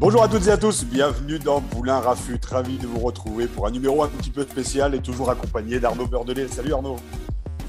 Bonjour à toutes et à tous, bienvenue dans Poulain Rafut. Ravi de vous retrouver pour un numéro un petit peu spécial et toujours accompagné d'Arnaud Beurdelet. Salut Arnaud.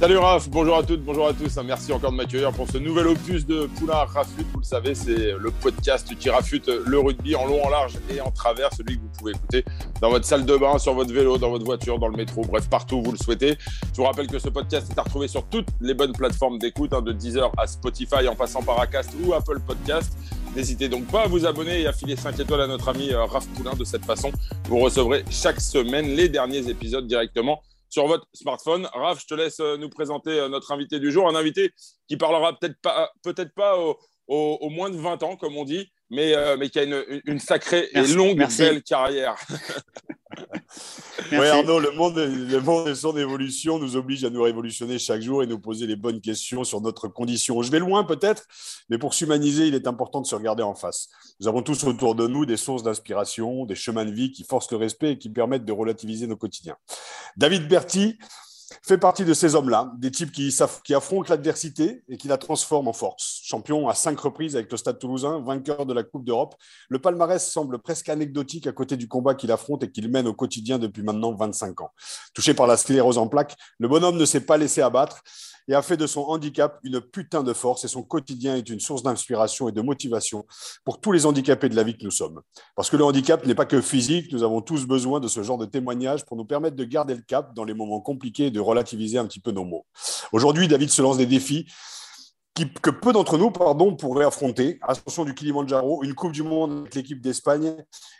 Salut Raph, bonjour à toutes, bonjour à tous. Merci encore de m'accueillir pour ce nouvel opus de Poulain Rafute. Vous le savez, c'est le podcast qui rafute le rugby en long, en large et en travers, celui que vous pouvez écouter dans votre salle de bain, sur votre vélo, dans votre voiture, dans le métro, bref, partout où vous le souhaitez. Je vous rappelle que ce podcast est à retrouver sur toutes les bonnes plateformes d'écoute, hein, de Deezer à Spotify, en passant par Acast ou Apple Podcast. N'hésitez donc pas à vous abonner et à filer 5 étoiles à notre ami euh, Raph Poulain. De cette façon, vous recevrez chaque semaine les derniers épisodes directement sur votre smartphone. Raph, je te laisse euh, nous présenter euh, notre invité du jour, un invité qui parlera peut-être pas, peut-être pas au, au- au moins de 20 ans, comme on dit, mais, euh, mais qui a une, une sacrée Merci, et longue, merci. belle carrière. Oui. Arnaud, le monde, le monde et son évolution nous oblige à nous révolutionner chaque jour et nous poser les bonnes questions sur notre condition. Je vais loin peut-être, mais pour s'humaniser, il est important de se regarder en face. Nous avons tous autour de nous des sources d'inspiration, des chemins de vie qui forcent le respect et qui permettent de relativiser nos quotidiens. David Berti fait partie de ces hommes-là, des types qui, affrontent l'adversité et qui la transforment en force. Champion à cinq reprises avec le Stade toulousain, vainqueur de la Coupe d'Europe, le palmarès semble presque anecdotique à côté du combat qu'il affronte et qu'il mène au quotidien depuis maintenant 25 ans. Touché par la sclérose en plaques, le bonhomme ne s'est pas laissé abattre et a fait de son handicap une putain de force et son quotidien est une source d'inspiration et de motivation pour tous les handicapés de la vie que nous sommes. Parce que le handicap n'est pas que physique, nous avons tous besoin de ce genre de témoignages pour nous permettre de garder le cap dans les moments compliqués et de relativiser un petit peu nos mots. Aujourd'hui, David se lance des défis que peu d'entre nous pardon, pourraient affronter. Ascension du Kilimanjaro, une Coupe du Monde avec l'équipe d'Espagne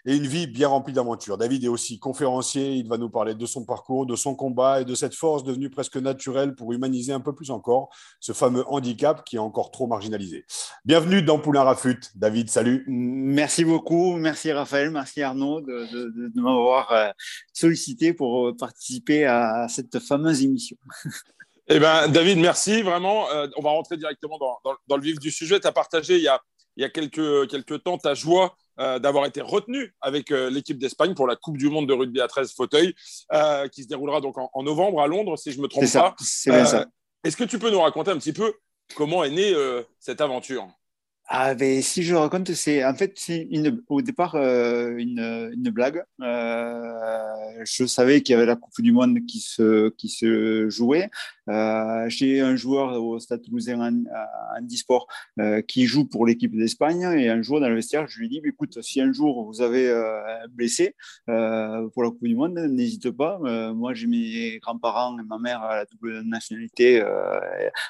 et une vie bien remplie d'aventures. David est aussi conférencier, il va nous parler de son parcours, de son combat et de cette force devenue presque naturelle pour humaniser un peu plus encore ce fameux handicap qui est encore trop marginalisé. Bienvenue dans Poulain Rafut. David, salut. Merci beaucoup, merci Raphaël, merci Arnaud de- de m'avoir euh, sollicité pour euh, participer à cette fameuse émission. Eh ben, David, merci vraiment. Euh, on va rentrer directement dans, dans- dans le vif du sujet. Tu as partagé il y a, il y a quelques, quelques temps ta joie euh, d'avoir été retenu avec euh, l'équipe d'Espagne pour la Coupe du Monde de rugby à 13 fauteuils, qui se déroulera donc en, en novembre à Londres, si je ne me trompe ça, pas. c'est bien ça. Est-ce que tu peux nous raconter un petit peu comment est née cette aventure? Ah, ben, si je raconte, c'est en fait une, au départ euh, une, une blague. Euh, je savais qu'il y avait la Coupe du Monde qui se, qui se jouait. Euh, J'ai un joueur au Stade Toulousain en, en handisport euh, qui joue pour l'équipe d'Espagne et un jour dans le vestiaire, je lui dis écoute, si un jour vous avez euh, un blessé euh, pour la Coupe du Monde, n'hésite pas. Moi, j'ai mes grands-parents et ma mère à la double nationalité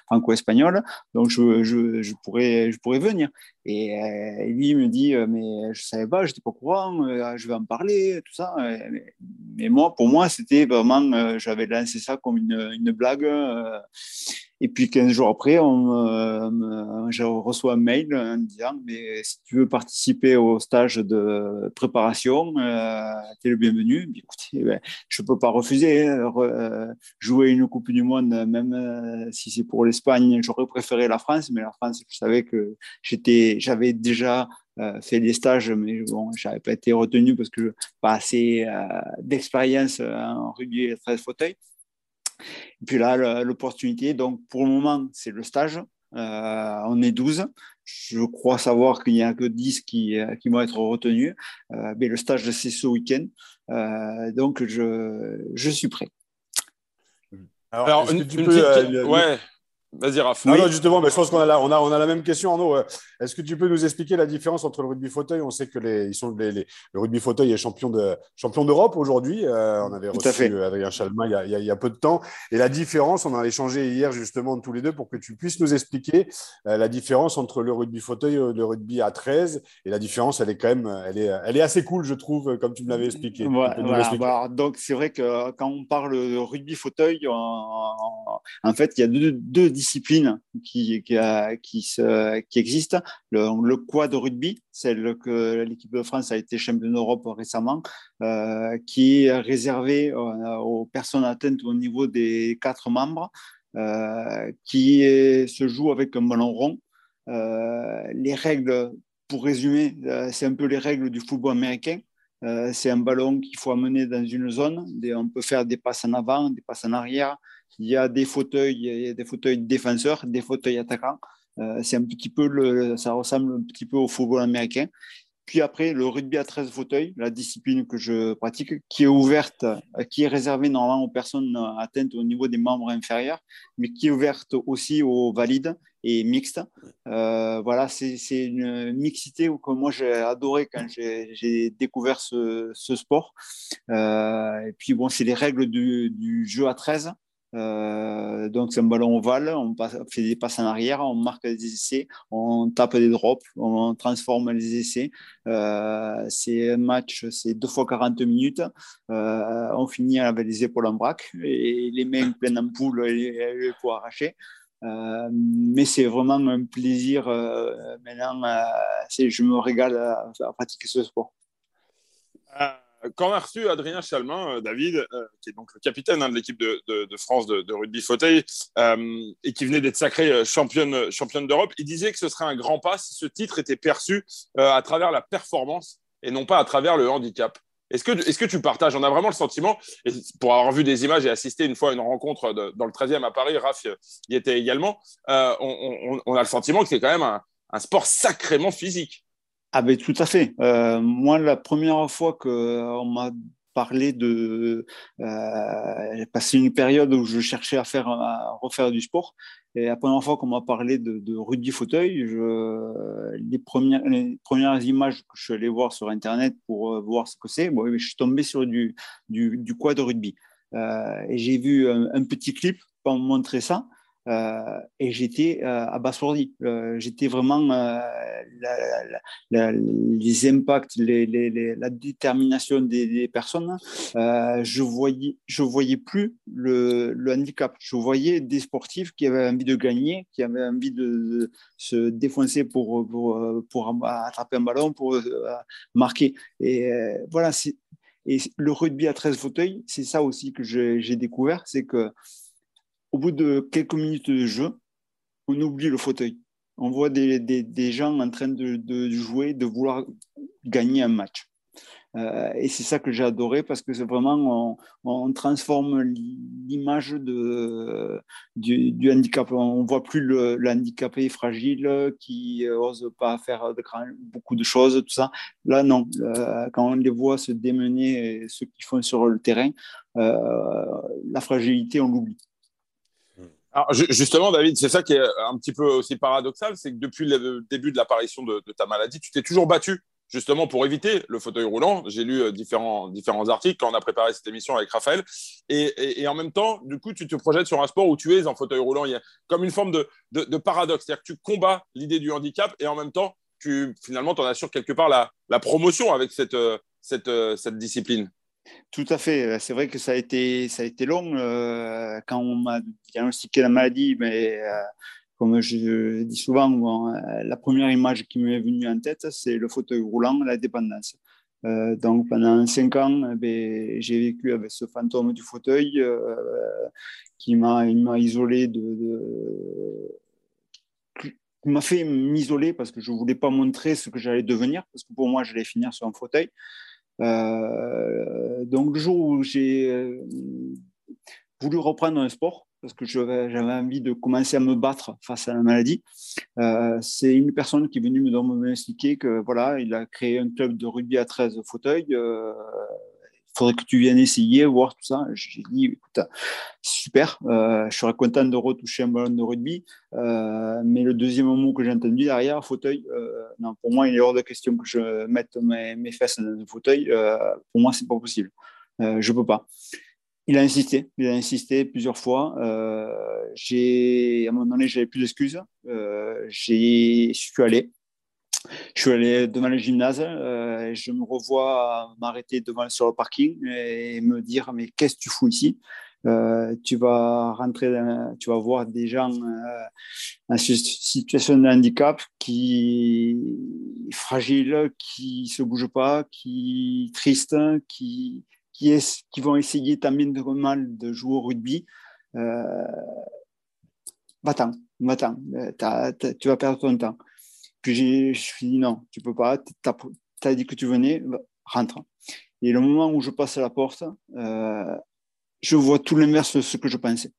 franco-espagnole, donc je, je, je, pourrais, je pourrais venir. Et euh, lui il me dit euh, mais je savais pas, j'étais pas au courant, euh, je vais en parler, tout ça. Mais, moi, pour moi, c'était vraiment, j'avais lancé ça comme une, une blague. Et puis 15 jours après, je reçois un mail en disant mais si tu veux participer au stage de préparation, euh, tu es le bienvenu. Écoutez, ben, je peux pas refuser. hein, re- euh, jouer une Coupe du Monde, même euh, si c'est pour l'Espagne, j'aurais préféré la France, mais la France, je savais que j'avais déjà euh, fait des stages, mais bon, j'avais pas été retenu parce que pas assez d'expérience en rugby 13 fauteuils. Et puis là, l'opportunité, donc pour le moment, c'est le stage. Euh, on est 12. Je crois savoir qu'il n'y a que 10 qui, euh, qui vont être retenus. Euh, mais le stage, c'est ce week-end. Euh, donc, je, je suis prêt. Alors, une, que tu une peux, petite- euh, Ouais, vas-y, Raph. Non, Oui. non, justement, mais je pense qu'on a, la, on a, on a la même question, Arnaud. Euh, Est-ce que tu peux nous expliquer la différence entre le rugby fauteuil? On sait que les, ils sont, les, les- le rugby fauteuil est champion de champion d'Europe aujourd'hui. Euh, on avait Tout reçu euh, Adrien Chalmin il y, a, il y a- il y a peu de temps. Et la différence, on en a échangé hier justement tous les deux pour que tu puisses nous expliquer euh, la différence entre le rugby fauteuil et le rugby à 13. Et la différence, elle est quand même, elle est, elle est assez cool, je trouve, comme tu me l'avais expliqué. Voilà, Bah, donc, c'est vrai que quand on parle de rugby fauteuil, en, en fait, il y a deux, deux disciplines qui, qui, qui, se. Le, le quad rugby, celle que l'équipe de France a été championne d'Europe récemment, euh, qui est réservé euh, aux personnes atteintes au niveau des quatre membres, euh, qui se joue avec un ballon rond. Les règles, pour résumer, c'est un peu les règles du football américain. C'est un ballon qu'il faut amener dans une zone. on peut faire des passes en avant, des passes en arrière. Il y a des fauteuils, des fauteuils défenseurs, des fauteuils attaquants. Euh, c'est un petit peu le, ça ressemble un petit peu au football américain. Puis après, le rugby à 13 fauteuils, la discipline que je pratique, qui est ouverte, qui est réservée normalement aux personnes atteintes au niveau des membres inférieurs, mais qui est ouverte aussi aux valides et mixtes. Euh, voilà, c'est une mixité que moi j'ai adoré quand j'ai découvert ce, ce sport. Euh, et puis bon, c'est les règles du, du jeu à 13. Euh, donc c'est un ballon ovale, on fait des passes en arrière, on marque des essais, on tape des drops, on transforme les essais. Euh, c'est un match, c'est deux fois 40 minutes. Euh, on finit avec les épaules en braque et les mains pleines et les poids arrachés. Euh, mais c'est vraiment un plaisir maintenant. je me régale à, à, pratiquer ce sport. Quand on a reçu Adrien Chalmin, euh, David, euh, qui est donc le capitaine hein, de l'équipe de, France de, rugby fauteuil euh, et qui venait d'être sacré championne, championne d'Europe, il disait que ce serait un grand pas si ce titre était perçu à travers la performance et non pas à travers le handicap. Est-ce que, est que tu partages? On a vraiment le sentiment, pour avoir vu des images et assisté une fois à une rencontre dans le 13e à Paris, Raph y était également, on, a le sentiment que c'est quand même un sport sacrément physique. Ah ben tout à fait. Euh, moi, la première fois qu'on euh, m'a parlé de euh, passer une période où je cherchais à faire à refaire du sport. Et la première fois qu'on m'a parlé de, de, rugby fauteuil je, les premières les premières images que je suis allé voir sur internet pour euh, voir ce que c'est bon, je suis tombé sur du du, du quad rugby. Euh, et j'ai vu un, un, petit clip pour montrer ça euh, et j'étais euh, abasourdi. Euh, j'étais vraiment la, les impacts, la détermination des, personnes. je voyais, je voyais plus le, handicap. Je voyais des sportifs qui avaient envie de gagner, qui avaient envie de, de se défoncer pour, pour, pour, attraper un ballon, pour marquer. Et voilà. Et le rugby à 13 fauteuils, c'est ça aussi que j'ai découvert, c'est que au bout de quelques minutes de jeu, on oublie le fauteuil. On voit des, des, des gens en train de, de, jouer, de vouloir gagner un match. Euh, et c'est ça que j'ai adoré parce que c'est vraiment, on, transforme l'image du, du, handicap. On ne voit plus le, handicapé fragile qui n'ose pas faire beaucoup de choses, tout ça. Là, non. Euh, quand on les voit se démener, ce qu'ils font sur le terrain, euh, la fragilité, on l'oublie. Alors, justement, David, c'est ça qui est un petit peu aussi paradoxal, c'est que depuis le début de l'apparition de, ta maladie, tu t'es toujours battu justement pour éviter le fauteuil roulant. J'ai lu euh, différents, différents articles quand on a préparé cette émission avec Raphaël. Et, en même temps, du coup, tu te projettes sur un sport où tu es en fauteuil roulant. Il y a comme une forme de, de, paradoxe. C'est-à-dire que tu combats l'idée du handicap et en même temps, tu finalement, tu en assures quelque part la, la promotion avec cette, euh, cette, euh, cette discipline. Tout à fait. C'est vrai que ça a été, ça a été long euh, quand on m'a diagnostiqué la maladie, mais euh, comme je dis souvent, euh, la première image qui m'est venue en tête, c'est le fauteuil roulant, la dépendance. Euh, donc pendant cinq ans, eh ben, j'ai vécu avec ce fantôme du fauteuil euh, qui m'a isolé de, m'a fait m'isoler parce que je voulais pas montrer ce que j'allais devenir parce que pour moi j'allais finir sur un fauteuil. Euh, donc, le jour où j'ai euh, voulu reprendre un sport, parce que j'avais envie de commencer à me battre face à la maladie. Euh, c'est une personne qui est venue me expliquer que voilà, il a créé un club de rugby à 13 fauteuils. Il faudrait que tu viennes essayer, voir tout ça. J'ai dit, écoute, super, euh, je serais content de retoucher un ballon de rugby. Euh, mais le deuxième mot que j'ai entendu derrière, fauteuil, euh, non, pour moi, il est hors de question que je mette mes, fesses dans un fauteuil. Pour moi, c'est pas possible. Je peux pas. Il a insisté, il a insisté plusieurs fois. J'ai, à un moment donné, j'avais plus d'excuses. j'ai, je suis allé. Je suis allé devant le gymnase, euh, je me revois m'arrêter devant sur le parking et me dire mais qu'est-ce que tu fous ici? Euh, tu vas rentrer, tu vas voir des gens euh, en situation de handicap qui fragiles, qui se bougent pas, qui tristes, qui qui, est, qui vont essayer tant bien de mal de jouer au rugby. Va-t'en, va-t'en, tu vas perdre ton temps. Puis je suis dit non, tu peux pas, tu as, dit que tu venais, rentre. Et le moment où je passe à la porte, euh, je vois tout l'inverse de ce que je pensais.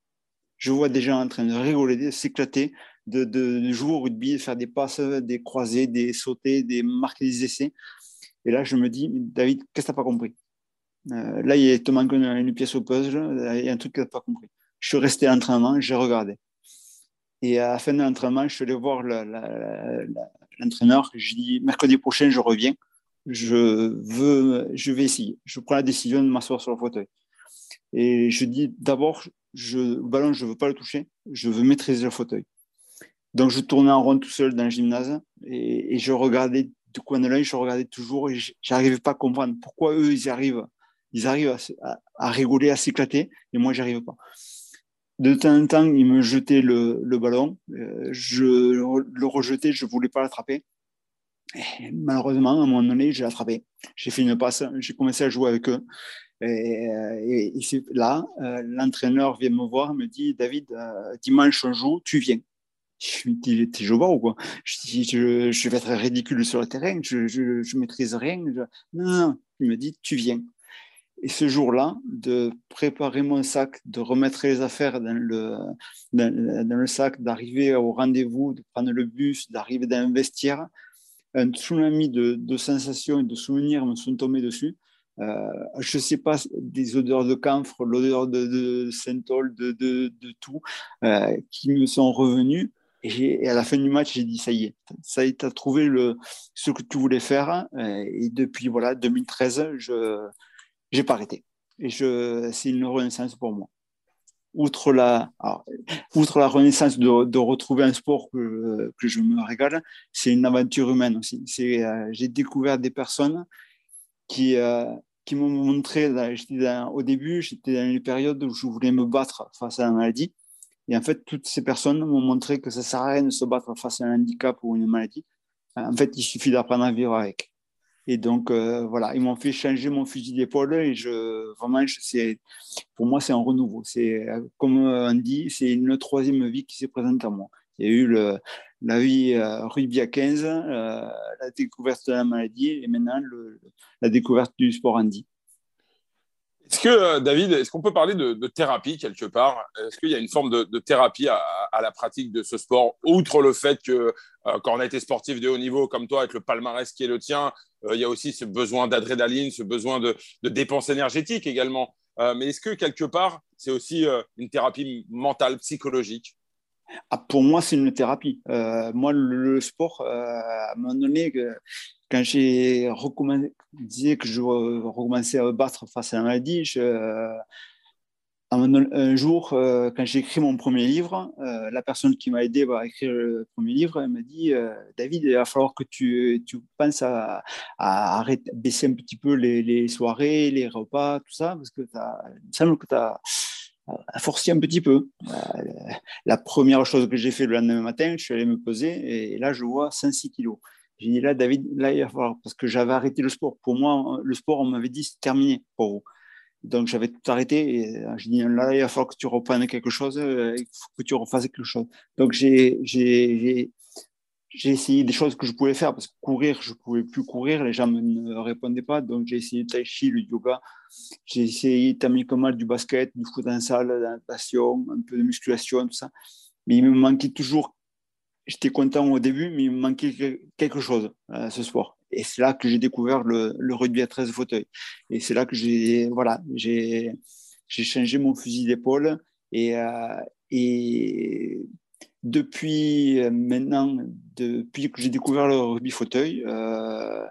Je vois des gens en train de rigoler, de s'éclater, de, jouer au rugby, de faire des passes, des croisés, des sauter, des marquer des essais. Et là, je me dis, David, qu'est-ce que tu n'as pas compris? Euh, Là, il te manque une, pièce au puzzle, il y a un truc que tu n'as pas compris. Je suis resté à l'entraînement, j'ai regardé. Et à la fin de l'entraînement, je suis allé voir l'entraîneur. Je dis mercredi prochain, je reviens. Je, veux, je vais essayer. Je prends la décision de m'asseoir sur le fauteuil. Et je dis d'abord, le ballon, je ne veux pas le toucher. Je veux maîtriser le fauteuil. Donc, je tournais en rond tout seul dans le gymnase et, je regardais du coin de l'œil, je regardais toujours et j'arrivais pas à comprendre pourquoi eux, ils arrivent, ils arrivent à, à rigoler, à s'éclater et moi, j'arrive pas de temps en temps, il me jetait le, ballon. Euh, je le rejetais, je ne voulais pas l'attraper. Malheureusement, à un moment donné, j'ai attrapé. J'ai fait une passe, j'ai commencé à jouer avec eux. Et, là, euh, l'entraîneur vient me voir, me dit David, euh, dimanche on joue, tu viens. Je me dis, t'es ou quoi? Je, dis, je, vais être ridicule sur le terrain, je, ne maîtrise rien. non, non, il me dit, tu viens. Et ce jour-là, de préparer mon sac, de remettre les affaires dans le, sac, d'arriver au rendez-vous, de prendre le bus, d'arriver dans un vestiaire, un tsunami de, sensations et de souvenirs me sont tombés dessus. Euh, je ne sais pas, des odeurs de camphre, l'odeur de, de de, tout, euh, qui me sont revenus. Et, à la fin du match, j'ai dit, ça y est, ça y est, tu as trouvé le, ce que tu voulais faire. Et depuis voilà, 2013, je, j'ai pas arrêté. C'est une renaissance pour moi. Outre la, renaissance de, retrouver un sport que, je me régale, c'est une aventure humaine aussi. Euh, j'ai découvert des personnes qui, euh, qui m'ont montré, au début, j'étais dans une période où je voulais me battre face à la maladie. Et en fait, toutes ces personnes m'ont montré que ça ne sert à rien de se battre face à un handicap ou une maladie. En fait, il suffit d'apprendre à vivre avec. Et donc, euh, voilà, ils m'ont fait changer mon fusil d'épaule et je, vraiment, c'est, pour moi, c'est un renouveau. C'est, euh, comme on dit, c'est une troisième vie qui s'est présente à moi. Il y a eu la vie euh, rugby à 15, la découverte de la maladie et maintenant la découverte du sport handi. Est-ce que, euh, David, est-ce qu'on peut parler de, thérapie quelque part? Est-ce qu'il y a une forme de, thérapie à, la pratique de ce sport, outre le fait que euh, quand on a été sportif de haut niveau comme toi, avec le palmarès qui est le tien, euh, il y a aussi ce besoin d'adrénaline, ce besoin de, dépenses énergétiques également. mais est-ce que quelque part, c'est aussi une thérapie mentale, psychologique? Ah, pour moi, c'est une thérapie. moi, le, sport, à un moment donné, quand j'ai recommencé, que je recommençais à me battre face à la maladie, un, jour, euh, quand j'ai écrit mon premier livre, euh, la personne qui m'a aidé à écrire le premier livre, elle m'a dit euh, David, il va falloir que tu, penses à, baisser un petit peu les, soirées, les repas, tout ça, parce que il me semble que tu as forcé un petit peu. la première chose que j'ai fait le lendemain matin, je suis allé me peser et là, je vois 106 kilos. J'ai dit là, David, là, il va falloir, parce que j'avais arrêté le sport. Pour moi, le sport, on m'avait dit, c'est terminé pour vous. Donc, j'avais tout arrêté. Et euh, j'ai dit, là, il va falloir que tu reprennes quelque chose, euh, il faut que tu refasses quelque chose. Donc, j'ai, j'ai, essayé des choses que je pouvais faire parce que courir, je ne pouvais plus courir, les gens ne répondaient pas. Donc, j'ai essayé le tai chi, le yoga. J'ai essayé mal du basket, du foot en salle, de un peu de musculation, tout ça. Mais il me manquait toujours j'étais content au début, mais il me manquait quelque chose à ce sport. Et c'est là que j'ai découvert le, rugby à 13 fauteuils. Et c'est là que j'ai voilà, j'ai changé mon fusil d'épaule. Et, euh, et depuis maintenant, depuis que j'ai découvert le rugby fauteuil, euh,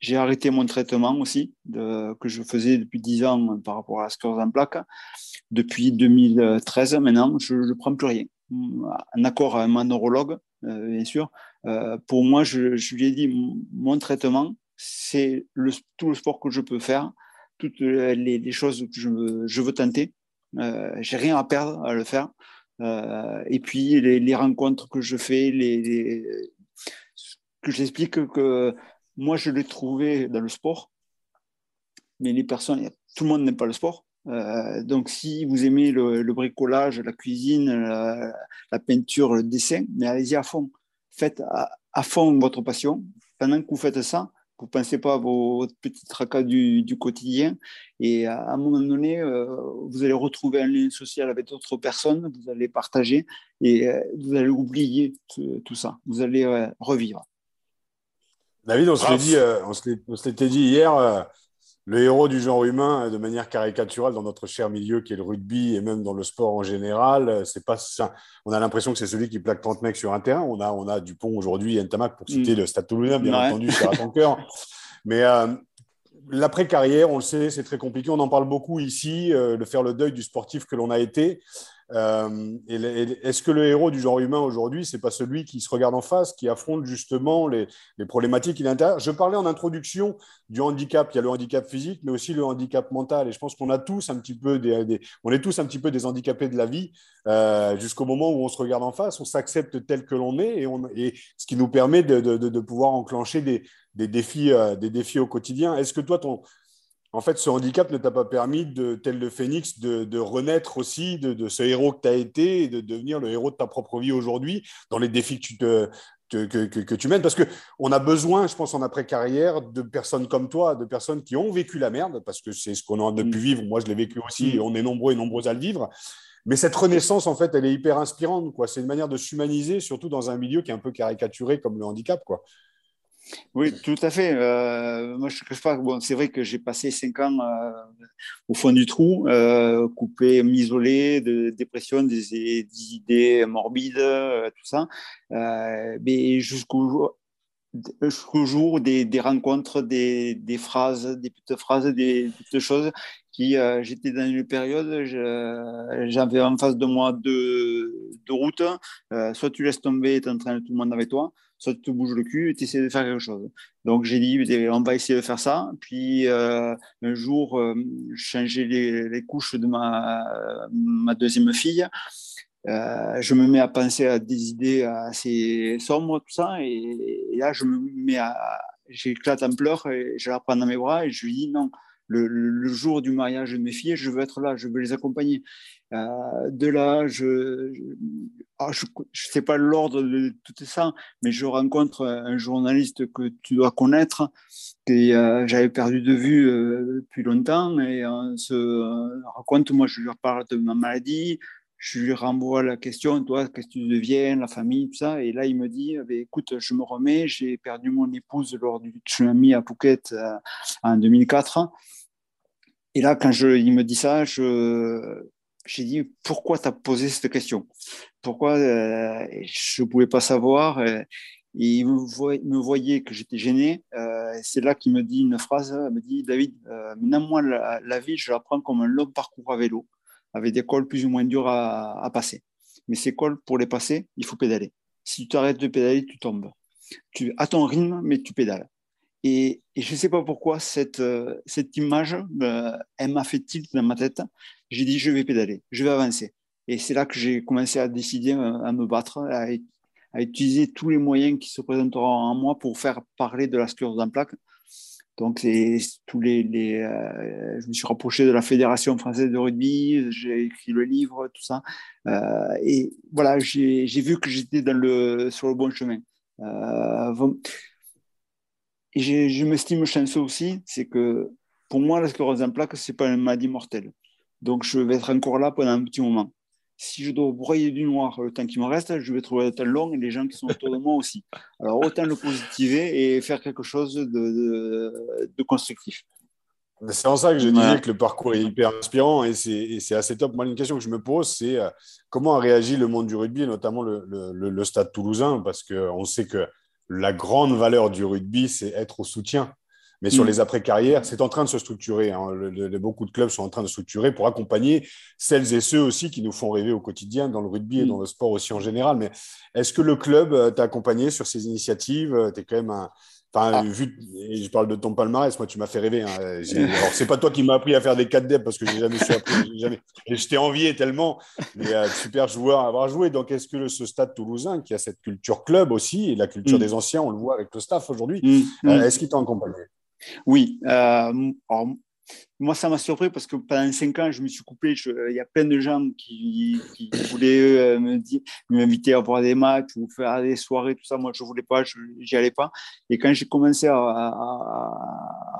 j'ai arrêté mon traitement aussi, que je faisais depuis 10 ans par rapport à la sclérose en plaques. Depuis 2013, maintenant, je ne prends plus rien en accord avec un neurologue, euh, bien sûr. Euh, pour moi, je, lui ai dit, mon traitement, c'est tout le sport que je peux faire, toutes les, choses que je, veux tenter. j'ai rien à perdre à le faire. Et puis les, rencontres que je fais, les, que j'explique que moi je l'ai trouvé dans le sport, mais les personnes, tout le monde n'aime pas le sport. donc, si vous aimez le, bricolage, la cuisine, la, peinture, le dessin, mais allez-y à fond. Faites à, fond votre passion. Pendant que vous faites ça, vous ne pensez pas à vos petits tracas du, quotidien. Et à, un moment donné, euh, vous allez retrouver un lien social avec d'autres personnes, vous allez partager et euh, vous allez oublier tout, ça. Vous allez euh, revivre. David, on se l'était dit, dit hier le héros du genre humain de manière caricaturale dans notre cher milieu qui est le rugby et même dans le sport en général. C'est pas ça. On a l'impression que c'est celui qui plaque 30 mecs sur un terrain. On a, on a Dupont aujourd'hui, Ntamak pour citer mm. le Stade Toulousain, bien entendu, c'est à ton cœur. Mais euh, l'après-carrière, on le sait, c'est très compliqué. On en parle beaucoup ici, euh, de faire le deuil du sportif que l'on a été. Euh, est-ce que le héros du genre humain aujourd'hui, c'est pas celui qui se regarde en face, qui affronte justement les, problématiques Je parlais en introduction du handicap. Il y a le handicap physique, mais aussi le handicap mental. Et je pense qu'on a tous un petit peu des, on est tous un petit peu des handicapés de la vie euh, jusqu'au moment où on se regarde en face, on s'accepte tel que l'on est, et, ce qui nous permet de, pouvoir enclencher des, défis, euh, des défis au quotidien. Est-ce que toi, ton, en fait, ce handicap ne t'a pas permis, de, tel le phénix, de, renaître aussi de, ce héros que tu as été et de devenir le héros de ta propre vie aujourd'hui dans les défis que tu, te, que, tu mènes. Parce qu'on a besoin, je pense, en après-carrière, de personnes comme toi, de personnes qui ont vécu la merde, parce que c'est ce qu'on a mm. vivre. Moi, je l'ai vécu aussi, et mm. on est nombreux et nombreux à le vivre. Mais cette renaissance, en fait, elle est hyper inspirante. C'est une manière de s'humaniser, surtout dans un milieu qui est un peu caricaturé comme le handicap. Quoi. Oui, tout à fait. Euh, moi, je ne pas. Bon, c'est vrai que j'ai passé cinq ans euh, au fond du trou, euh, coupé, m'isoler de dépression, des, idées morbides, tout ça. mais jusqu'au jour, des, rencontres, des, rencontres, des, petites phrases, des petites choses qui, j'étais dans une période, j'avais en face de moi deux, routes. soit tu laisses tomber tu entraînes tout le monde avec toi, soit tu te bouges le cul et tu essaies de faire quelque chose. Donc j'ai dit, on va essayer de faire ça. Puis euh, un jour, euh, changer les, couches de ma, ma deuxième fille. Euh, je me mets à penser à des idées assez sombres, tout ça. Et, là, je me mets à. J'éclate en pleurs et je la prends dans mes bras et je lui dis non. Le, le, jour du mariage de mes filles, je veux être là, je veux les accompagner. Euh, de là, je ne ah, sais pas l'ordre de tout ça, mais je rencontre un journaliste que tu dois connaître, que euh, j'avais perdu de vue euh, depuis longtemps, et on se raconte, moi je lui parle de ma maladie, je lui renvoie la question, toi, qu'est-ce que tu deviens, la famille, tout ça, et là il me dit, eh ben, écoute, je me remets, j'ai perdu mon épouse lors du tsunami à Phuket en 2004. Et là, quand je, il me dit ça, je, j'ai dit pourquoi tu as posé cette question? Pourquoi euh, je ne pouvais pas savoir et, il me, voyait que j'étais gêné. Euh, c'est là qu'il me dit une phrase il me dit David, euh, moi, la, vie, je la prends comme un long parcours à vélo, avec des cols plus ou moins durs à, passer. Mais ces cols, pour les passer, il faut pédaler. Si tu t'arrêtes de pédaler, tu tombes. Tu, à ton rythme, mais tu pédales. Et, je ne sais pas pourquoi cette, cette image, elle m'a fait tilt dans ma tête j'ai dit je vais pédaler, je vais avancer. Et c'est là que j'ai commencé à décider euh, à me battre, à, utiliser tous les moyens qui se présenteront en moi pour faire parler de la sclérose en plaques. Donc, tous les, euh, je me suis rapproché de la Fédération française de rugby, j'ai écrit le livre, tout ça. Euh, et voilà, j'ai vu que j'étais sur le bon chemin. Et je m'estime chanceux aussi, c'est que pour moi, la sclérose en plaques, ce n'est pas une maladie mortelle. Donc, je vais être encore là pendant un petit moment. Si je dois broyer du noir le temps qui me reste, je vais trouver le temps long et les gens qui sont autour de moi aussi. Alors, autant le positiver et faire quelque chose de, constructif. C'est en ça que je disais que le parcours est hyper inspirant et c'est assez top. Moi, une question que je me pose, c'est euh, comment a réagi le monde du rugby, notamment le, le stade toulousain, parce qu'on sait que la grande valeur du rugby, c'est être au soutien. Mais sur mm. les après-carrières, c'est en train de se structurer. Hein. beaucoup de clubs sont en train de structurer pour accompagner celles et ceux aussi qui nous font rêver au quotidien dans le rugby et mm. dans le sport aussi en général. Mais est-ce que le club euh, t'a accompagné sur ces initiatives? Euh, Tu es quand même Enfin, ah. vu, je parle de ton palmarès, moi tu m'as fait rêver. Hein. Alors c'est pas toi qui m'as appris à faire des 4 dep parce que j'ai jamais su appris, jamais. Et je t'ai envié tellement. Mais euh, super joueur à avoir joué. Donc est-ce que ce Stade Toulousain, qui a cette culture club aussi et la culture mm. des anciens, on le voit avec le staff aujourd'hui, mm. euh, mm. est-ce qu'il t'a accompagné? Oui. Euh, moi, ça m'a surpris parce que pendant cinq ans, je me suis couplé. il y a plein de gens qui, voulaient euh, m'inviter à voir des matchs ou faire des soirées, tout ça. Moi, je ne voulais pas, je n'y allais pas. Et quand j'ai commencé à,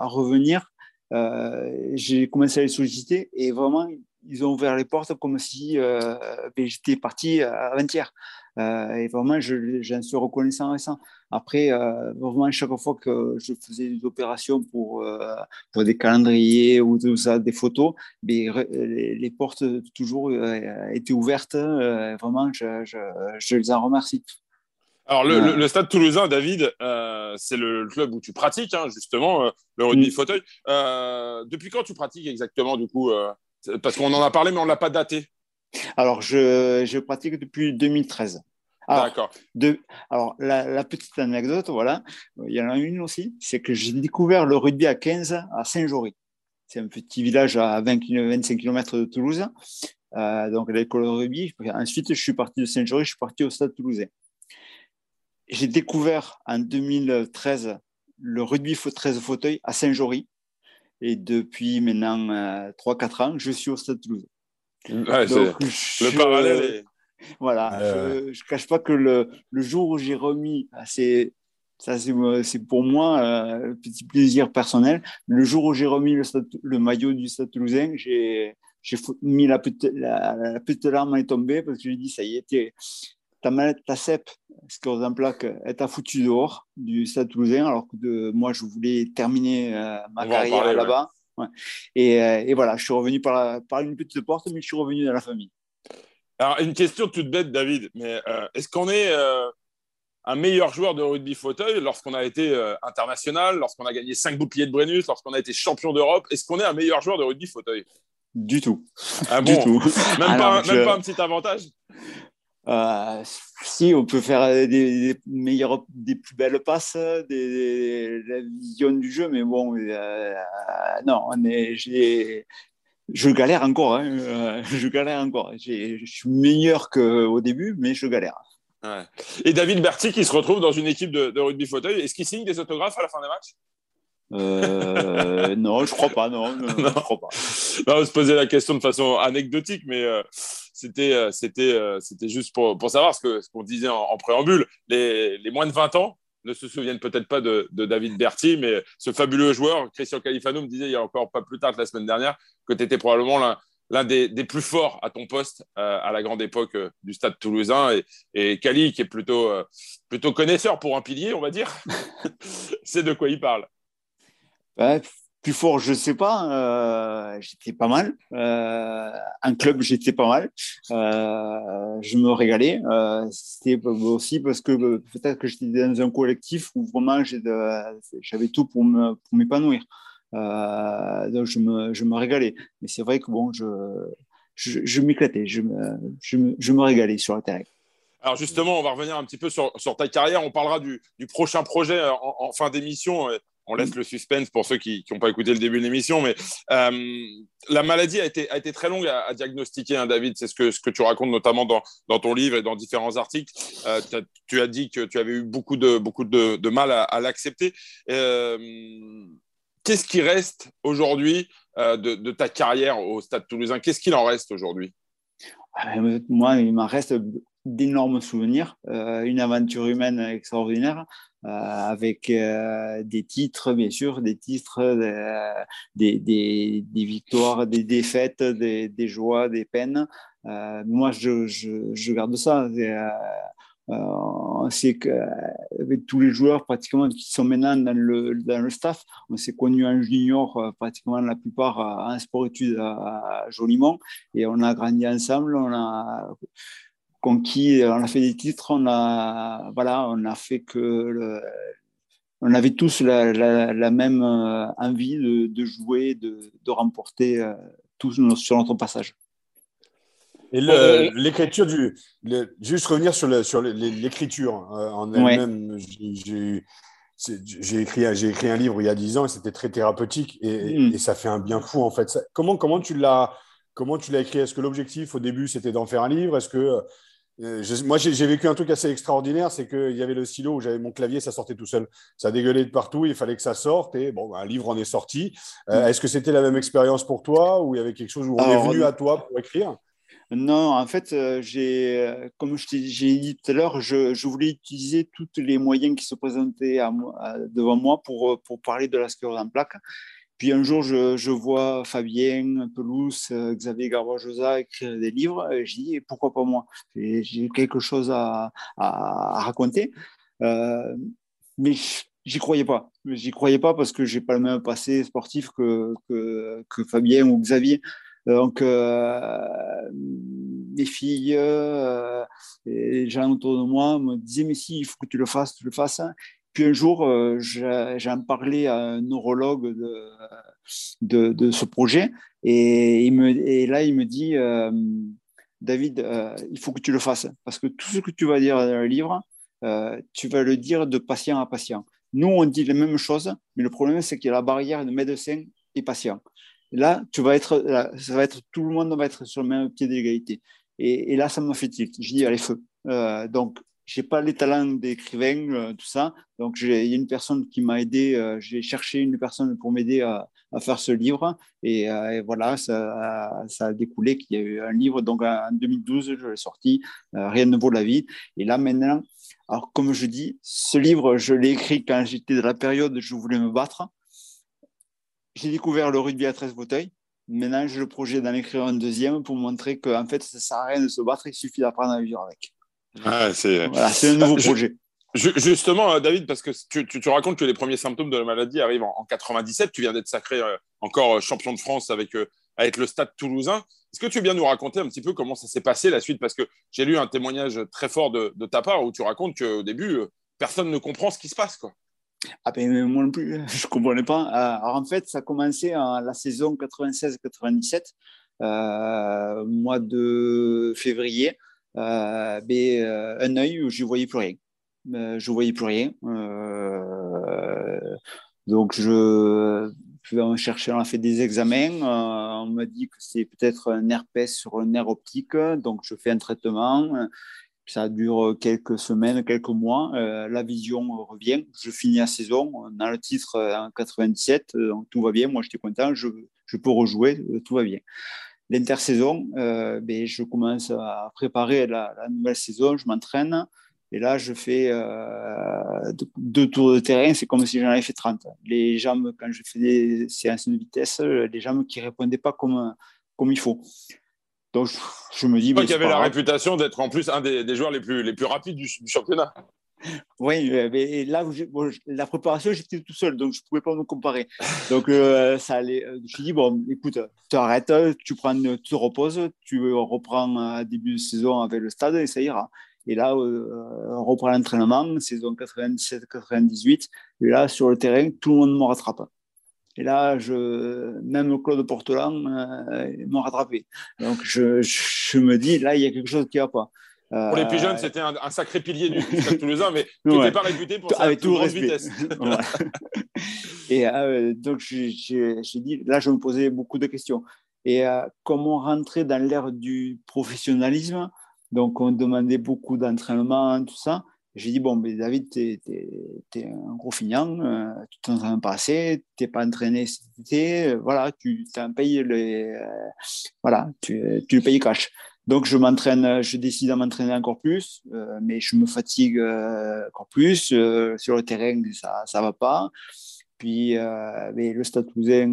revenir, euh, j'ai commencé à les solliciter et vraiment, ils ont ouvert les portes comme si euh, ben, j'étais parti avant-hier. Euh, et vraiment, j'en suis reconnaissant récent. Après, euh, vraiment, chaque fois que je faisais des opérations pour, euh, pour des calendriers ou tout ça, des photos, mais les, portes toujours étaient ouvertes. vraiment, je, je, les en remercie. Alors, le, Stade Toulousain, David, c'est le, club où tu pratiques, hein, justement, le rugby mm. fauteuil. depuis quand tu pratiques exactement, du coup Parce qu'on en a parlé, mais on ne l'a pas daté. Alors, je, je, pratique depuis 2013. D'accord. alors, la, petite anecdote, voilà, il y en a une aussi, c'est que j'ai découvert le rugby à 15 à Saint-Jory. C'est un petit village à 20, 25 km de Toulouse. Euh, donc, l'école de rugby. Ensuite, je suis parti de Saint-Jory, je suis parti au stade toulousain. J'ai découvert en 2013 le rugby 13 fauteuil à Saint-Jory. Et depuis maintenant 3-4 euh, ans, je suis au stade toulousain. Le parallèle est voilà, je ne cache pas que le, le jour où j'ai remis, ah, c'est ça c'est pour moi euh, un petit plaisir personnel. Le jour où j'ai remis le, le, maillot du Stade Toulousain, j'ai mis la petite, la, petite larme est tombée parce que j'ai dit ça y est, ta manette, ta CEP, ce qu'on en plaque, est à foutu dehors du Stade Toulousain, alors que de, moi je voulais terminer euh, ma carrière là-bas. Et, euh, et, voilà, je suis revenu par, par une petite porte, mais je suis revenu dans la famille. Alors, une question toute bête, David, mais euh, est-ce qu'on est, euh, un meilleur joueur de rugby fauteuil lorsqu'on a été euh, international, lorsqu'on a gagné 5 boucliers de Brennus, lorsqu'on a été champion d'Europe? Est-ce qu'on est un meilleur joueur de rugby fauteuil? Du tout. Ah bon? du tout. Même, pas, même pas un petit avantage? Si on peut faire des, meilleures, des plus belles passes, des, la vision du jeu, mais bon, non, on est, je galère encore. Hein, euh, je galère encore. Je suis meilleur qu'au début, mais je galère. Et David Berti qui se retrouve dans une équipe de, rugby fauteuil, est-ce qu'il signe des autographes à la fin des matchs? Euh, non, je crois pas, non, non, crois pas. on se posait la question de façon anecdotique, mais euh, c'était, c'était, c'était juste pour, pour savoir ce, que, ce qu'on disait en, préambule. Les, les, moins de 20 ans, ne se souviennent peut-être pas de, David Berti, mais ce fabuleux joueur, Christian Califano me disait il y a encore pas plus tard que la semaine dernière que tu étais probablement l'un des, plus forts à ton poste euh, à la grande époque euh, du stade toulousain. Et, et Cali, qui est plutôt, euh, plutôt connaisseur pour un pilier, on va dire, c'est de quoi il parle. Plus fort, je sais pas. Euh, j'étais pas mal. Euh, un club, j'étais pas mal. Euh, je me régalais. C'était aussi parce que peut-être que j'étais dans un collectif où vraiment j'avais tout pour m'épanouir. donc je me, régalais. Mais c'est vrai que bon, je, m'éclatais. Je me, régalais sur le terrain. Alors justement, on va revenir un petit peu sur, ta carrière. On parlera du, prochain projet en, en fin d'émission on laisse le suspense pour ceux qui n'ont pas écouté le début de l'émission, mais euh, la maladie a été, très longue à, diagnostiquer, hein, David. C'est ce que, tu racontes notamment dans, ton livre et dans différents articles. Euh, tu as dit que tu avais eu beaucoup de, de, mal à, l'accepter. Euh, qu'est-ce qui reste aujourd'hui de, ta carrière au Stade toulousain? Qu'est-ce qu'il en reste aujourd'hui? Moi, il m'en reste d'énormes souvenirs, une aventure humaine extraordinaire. Euh, avec euh, des titres, bien sûr, des titres, euh, des, des, victoires, des défaites, des, joies, des peines. moi, je, je, je, garde ça. on sait qu'avec tous les joueurs pratiquement qui sont maintenant dans le, dans le staff, on s'est connus en junior pratiquement la plupart en sport-études à, à Jolimont et on a grandi ensemble. Conquis, on a fait des titres, on a, voilà, on a fait que on avait tous la, même euh, envie de, jouer, de, remporter euh, tous sur notre passage. Et l'écriture du, juste revenir sur l'écriture hein, en elle-même, j'ai écrit, écrit un livre il y a dix ans et c'était très thérapeutique et, mm. et, ça fait un bien fou en fait. comment, comment tu l'as comment tu l'as écrit? Est-ce que l'objectif au début c'était d'en faire un livre? Est-ce que euh, moi, j'ai vécu un truc assez extraordinaire, c'est qu'il y avait le stylo où j'avais mon clavier, ça sortait tout seul. Ça dégueulait de partout, il fallait que ça sorte, et bon, un livre en est sorti. Euh, mm. Est-ce que c'était la même expérience pour toi, ou il y avait quelque chose où on est venu à toi pour écrire? Non, en fait, euh, j'ai, comme je j'ai dit tout à l'heure, je, je, voulais utiliser tous les moyens qui se présentaient à devant moi pour, pour parler de la sclérose en plaques. Puis un jour, je, vois Fabien Pelouse, euh, Xavier Garbajosa écrire des livres. Et je dis, pourquoi pas moi? J'ai quelque chose à, raconter. Euh, mais j'y croyais pas. J'y croyais pas parce que j'ai pas le même passé sportif que, que, Fabien ou Xavier. Donc, euh, mes filles et les gens autour de moi me disaient, mais si, il faut que tu le fasses, tu le fasses. Puis un jour, euh, j'ai parlé à un neurologue de, ce projet et, là, il me dit, euh, David, euh, il faut que tu le fasses parce que tout ce que tu vas dire dans le livre, tu vas le dire de patient à patient. Nous, on dit les mêmes choses, mais le problème, c'est qu'il y a la barrière de médecin et patient. là, tu vas être, ça va être, tout le monde va être sur le même pied d'égalité. Et, et, là, ça m'a fait tilt. Je dis, allez, feu. donc, j'ai pas les talents d'écrivain, euh, tout ça. Donc, il y a une personne qui m'a aidé. Euh, j'ai cherché une personne pour m'aider à, faire ce livre. Et, euh, voilà, ça, a découlé qu'il y a eu un livre. Donc, en 2012, je l'ai sorti. Rien ne vaut la vie. Et là, maintenant, alors, comme je dis, ce livre, je l'ai écrit quand j'étais dans la période où je voulais me battre. J'ai découvert le rugby à 13 bouteilles. Maintenant, j'ai le projet d'en écrire un deuxième pour montrer qu'en fait, ça ne sert à rien de se battre, il suffit d'apprendre à vivre avec. Ah, c'est un nouveau projet. Justement, euh, David, parce que tu, tu, racontes que les premiers symptômes de la maladie arrivent en, 97. Tu viens d'être sacré euh, encore euh, champion de France avec, avec le Stade toulousain. Est-ce que tu veux bien nous raconter un petit peu comment ça s'est passé la suite? Parce que j'ai lu un témoignage très fort de, de ta part où tu racontes qu'au début, personne ne comprend ce qui se passe. Quoi. Ah ben, moi non plus, je ne comprenais pas. Alors en fait, ça a commencé en la saison 96-97, mois de février. Euh, mais, euh, un œil où je ne voyais plus rien. Euh, je ne voyais plus rien. donc, je on on a fait des examens. on m'a dit que c'est peut-être un herpès sur un nerf optique. Donc, je fais un traitement. Ça dure quelques semaines, quelques mois. la vision revient. Je finis la saison. On a le titre en 97. Donc, tout va bien. Moi, j'étais content. Je, peux rejouer. Tout va bien l'intersaison, euh, ben, je commence à préparer la, nouvelle saison, je m'entraîne. Et là, je fais euh, deux, tours de terrain, c'est comme si j'en avais fait 30. Les jambes, quand je fais des séances de vitesse, les jambes qui ne répondaient pas comme, comme il faut. Donc, je, me dis. Toi qui avais la réputation d'être en plus un des, joueurs les plus, les plus rapides du championnat. Oui, euh, mais là, la préparation, j'étais tout seul, donc je ne pouvais pas me comparer. Donc, euh, ça allait. Euh, je me suis dit, bon, écoute, tu arrêtes, tu, prends, tu te reposes, tu reprends à début de saison avec le stade et ça ira. Et là, on reprend l'entraînement, saison 97-98. Et là, sur le terrain, tout le monde me rattrape. Et là, je, même Claude Portelan m'a rattrapé. Donc, je, je, me dis, là, il y a quelque chose qui ne va pas. Pour les plus jeunes, euh, c'était un, sacré pilier du Stade Toulousain, mais tu n'étais pas réputé pour sa Avec grande vitesse. et euh, donc, j'ai dit, là, je me posais beaucoup de questions. Et euh, comment rentrer dans l'ère du professionnalisme? Donc, on demandait beaucoup d'entraînement, tout ça. J'ai dit, bon, mais David, tu es, un gros fignant, euh, tu t'entraînes pas assez, tu n'es pas entraîné cet été, voilà, tu t'en payes les, voilà, tu, tu le payes cash. Donc, je décide à m'entraîner encore plus, euh, mais je me fatigue euh, encore plus. Euh, sur le terrain, ça ne va pas. Puis, le Stade Toulousain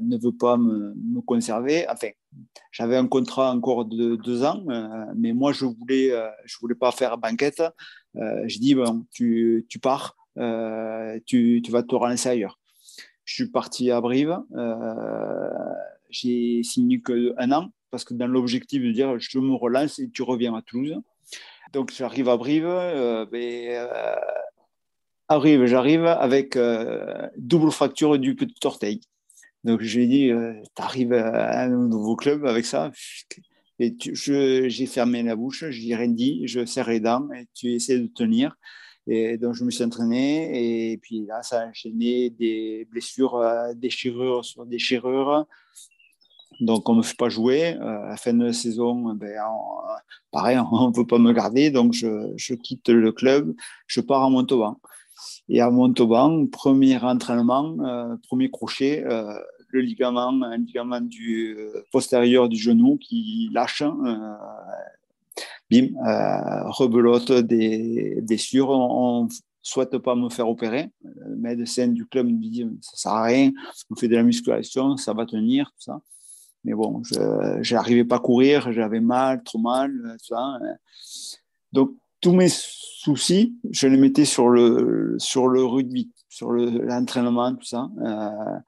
ne veut pas me, conserver. Enfin, j'avais un contrat encore de deux ans, mais moi, je voulais, je voulais pas faire banquette. je dis, bon, tu, tu pars, tu, tu, vas te relancer ailleurs. Je suis parti à Brive. j'ai signé qu'un an parce que dans l'objectif de dire je me relance et tu reviens à Toulouse. Donc j'arrive à Brive, euh, ben, euh, arrive, j'arrive avec euh, double fracture du petit orteil. Donc je lui ai dit, tu arrives à un nouveau club avec ça? Et j'ai fermé la bouche, je n'ai rien dit, je serre les dents et tu essaies de tenir. Et donc, je me suis entraîné. Et puis là, ça a enchaîné des blessures, euh, déchirures sur déchirures. Donc, on ne me fait pas jouer. Euh, à la fin de la saison, ben, pareil, on ne peut pas me garder. Donc, je, quitte le club. Je pars à Montauban. Et à Montauban, premier entraînement, euh, premier crochet, euh, le ligament, un ligament du postérieur du genou qui lâche. bim, rebelote des blessures. On, souhaite pas me faire opérer. Le médecin du club me dit ça sert à rien, on fait de la musculation, ça va tenir, tout ça. Mais bon, je n'arrivais pas à courir, j'avais mal, trop mal, tout ça. Hein. Donc, tous mes soucis, je les mettais sur le, sur le rugby, sur l'entraînement, tout ça. Euh,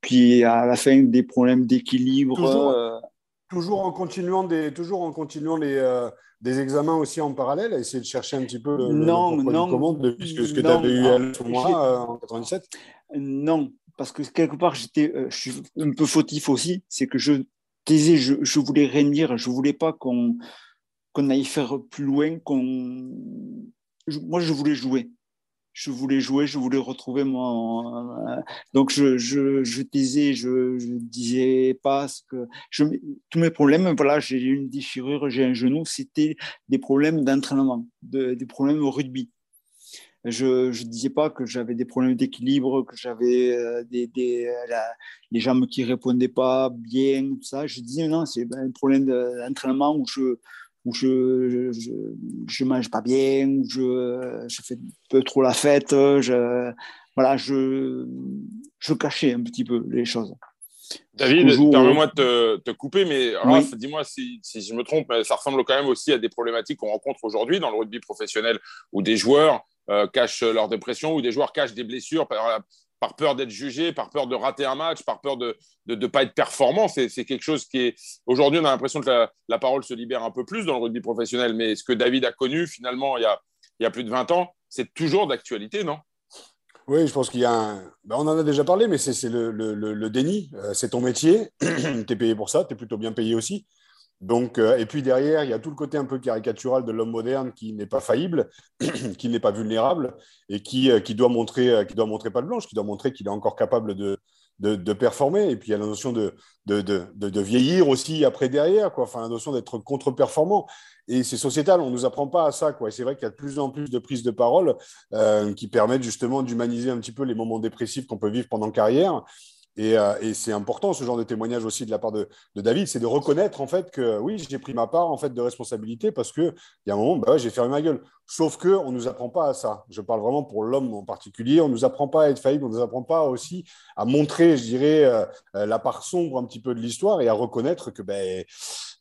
puis à la fin, des problèmes d'équilibre. Toujours, euh, toujours, en continuant, des, toujours en continuant les, euh, des examens aussi en parallèle, à essayer de chercher un petit peu le, non, non, commande depuis ce que tu avais eu à ce moment-là, en 97 Non, parce que quelque part, j'étais, euh, je suis un peu fautif aussi, c'est que je taisais, je, voulais rien dire, je voulais pas qu'on qu'on aille faire plus loin, qu'on. Moi, je voulais jouer. Je voulais jouer, je voulais retrouver mon. Donc, je, je, taisais, je, disais pas ce que. Je, tous mes problèmes, voilà, j'ai une déchirure, j'ai un genou, c'était des problèmes d'entraînement, de, des problèmes au rugby je ne disais pas que j'avais des problèmes d'équilibre, que j'avais euh, des, des euh, les jambes qui répondaient pas bien, tout ça. Je disais non, c'est un problème d'entraînement où je où je, je, je, mange pas bien, où je, je fais un peu trop la fête. Je, voilà, je, je cachais un petit peu les choses. David, permets-moi de te, couper, mais Raph, dis-moi si, si, je me trompe, ça ressemble quand même aussi à des problématiques qu'on rencontre aujourd'hui dans le rugby professionnel où des joueurs euh, cachent leur dépression ou des joueurs cachent des blessures par, par peur d'être jugés, par peur de rater un match, par peur de ne pas être performant. C'est quelque chose qui est. Aujourd'hui, on a l'impression que la, la, parole se libère un peu plus dans le rugby professionnel, mais ce que David a connu finalement il y a, il y a plus de 20 ans, c'est toujours d'actualité, non? Oui, je pense qu'il y a un. Ben, on en a déjà parlé, mais c'est le, le, le, déni. Euh, c'est ton métier. tu es payé pour ça. Tu es plutôt bien payé aussi. Donc, euh, et puis derrière, il y a tout le côté un peu caricatural de l'homme moderne qui n'est pas faillible, qui n'est pas vulnérable et qui, euh, doit montrer, euh, qui doit montrer pas de blanche, qui doit montrer qu'il est encore capable de, performer. Et puis il y a la notion de vieillir aussi après derrière, quoi. Enfin, la notion d'être contre-performant. Et c'est sociétal, on ne nous apprend pas à ça. Quoi. Et c'est vrai qu'il y a de plus en plus de prises de parole qui permettent justement d'humaniser un petit peu les moments dépressifs qu'on peut vivre pendant carrière euh, et, c'est important ce genre de témoignage aussi de la part de, David, c'est de reconnaître en fait que oui, j'ai pris ma part en fait de responsabilité parce que il y a un moment, bah j'ai fermé ma gueule. Sauf que on nous apprend pas à ça. Je parle vraiment pour l'homme en particulier. On nous apprend pas à être faillible, on nous apprend pas aussi à montrer, je dirais, euh, euh, la part sombre un petit peu de l'histoire et à reconnaître que ben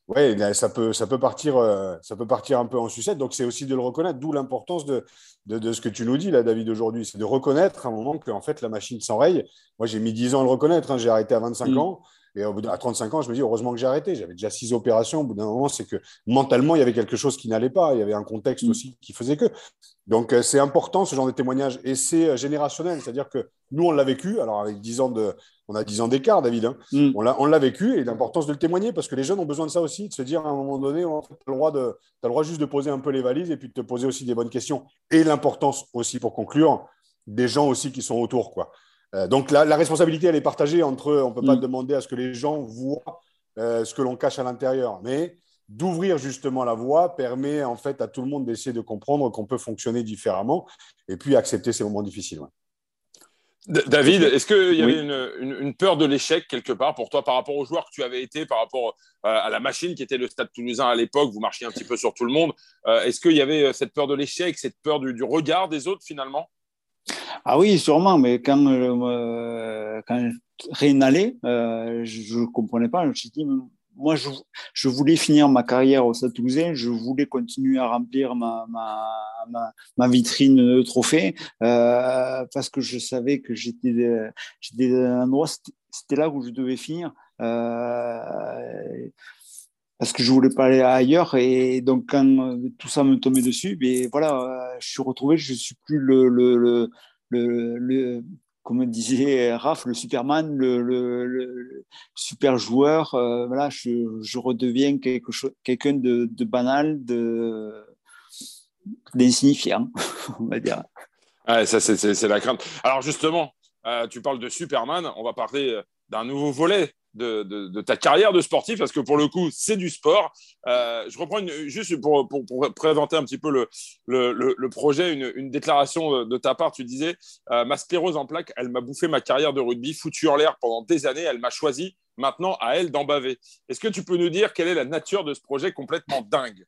oui, ça peut, ça, peut partir, euh, ça peut partir un peu en sucette. Donc, c'est aussi de le reconnaître, d'où l'importance de, de, ce que tu nous dis, là, David, aujourd'hui. C'est de reconnaître à un moment que en fait, la machine s'enraye. Moi, j'ai mis 10 ans à le reconnaître. Hein. J'ai arrêté à 25 mm. ans. Et au bout à 35 ans, je me dis, heureusement que j'ai arrêté. J'avais déjà six opérations. Au bout d'un moment, c'est que mentalement, il y avait quelque chose qui n'allait pas. Il y avait un contexte mm. aussi qui faisait que. Donc, euh, c'est important, ce genre de témoignage. Et c'est euh, générationnel. C'est-à-dire que nous, on l'a vécu. Alors, avec 10 ans de, on a 10 ans d'écart, David. Hein. Mm. On l'a vécu et l'importance de le témoigner parce que les jeunes ont besoin de ça aussi, de se dire à un moment donné, tu as, le droit de, as le droit juste de poser un peu les valises et puis de te poser aussi des bonnes questions. Et l'importance aussi, pour conclure, des gens aussi qui sont autour. Quoi. Euh, donc la, responsabilité, elle est partagée entre eux. On ne peut pas mm. demander à ce que les gens voient euh, ce que l'on cache à l'intérieur. Mais d'ouvrir justement la voie permet en fait à tout le monde d'essayer de comprendre qu'on peut fonctionner différemment et puis accepter ces moments difficiles. David, est-ce qu'il y avait une, peur de l'échec quelque part pour toi par rapport aux joueurs que tu avais été, par rapport euh, à la machine qui était le Stade toulousain à l'époque Vous marchiez un petit peu sur tout le monde. Euh, est-ce qu'il y avait euh, cette peur de l'échec, cette peur du, regard des autres finalement? Ah oui, sûrement, mais quand, quand rien n'allait, je ne comprenais pas. Je me suis dit, moi, je, voulais finir ma carrière au Stade Toulousain, je voulais continuer à remplir ma, vitrine de trophées euh, parce que je savais que j'étais dans un endroit, c'était là où je devais finir. Euh, parce que je voulais pas aller ailleurs et donc quand tout ça me tombait dessus, ben voilà, je suis retrouvé, je suis plus le comme disait Raph, le Superman, le, super joueur, euh, voilà, je, redeviens quelqu'un de, banal, de d'insignifiant, on va dire. Ça, c'est la crainte. Alors, justement, euh, tu parles de Superman. On va parler euh, d'un nouveau volet de, ta carrière de sportif, parce que pour le coup, c'est du sport. Euh, je reprends juste pour, pour, pour, présenter un petit peu le, le, projet, une, une, déclaration de, ta part. Tu disais Ma sclérose en plaques, elle m'a bouffé ma carrière de rugby, foutu en l'air pendant des années. Elle m'a choisi. Maintenant, à elle d'en baver. Est-ce que tu peux nous dire quelle est la nature de ce projet complètement dingue?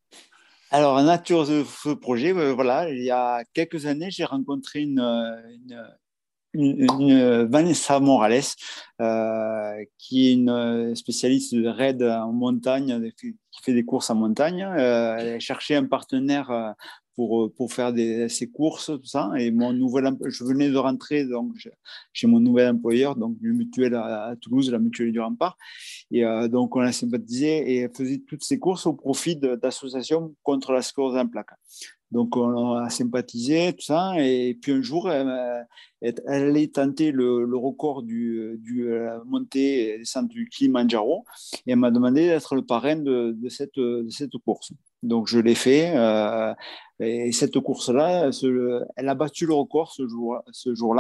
Alors, la nature de ce projet, voilà, il y a quelques années, j'ai rencontré une, une, une, Vanessa Morales, euh, qui est une spécialiste de raid en montagne, qui fait des courses en montagne. Euh, elle a cherché un partenaire euh, pour, pour faire ses courses, tout ça. Et mon nouvel, je venais de rentrer donc, chez mon nouvel employeur, donc le mutuel à, Toulouse, la mutuelle du Rempart. Et donc, on a sympathisé et faisait toutes ces courses au profit d'associations contre la sclérose en plaques. Donc, on a sympathisé, tout ça. Et puis, un jour, elle, elle allait tenter le, record du, du la montée et descente du Kilimanjaro. Et elle m'a demandé d'être le parrain de, cette, cette course. Donc, je l'ai fait. Euh, et cette course-là, elle a battu le record ce jour-là, ce jour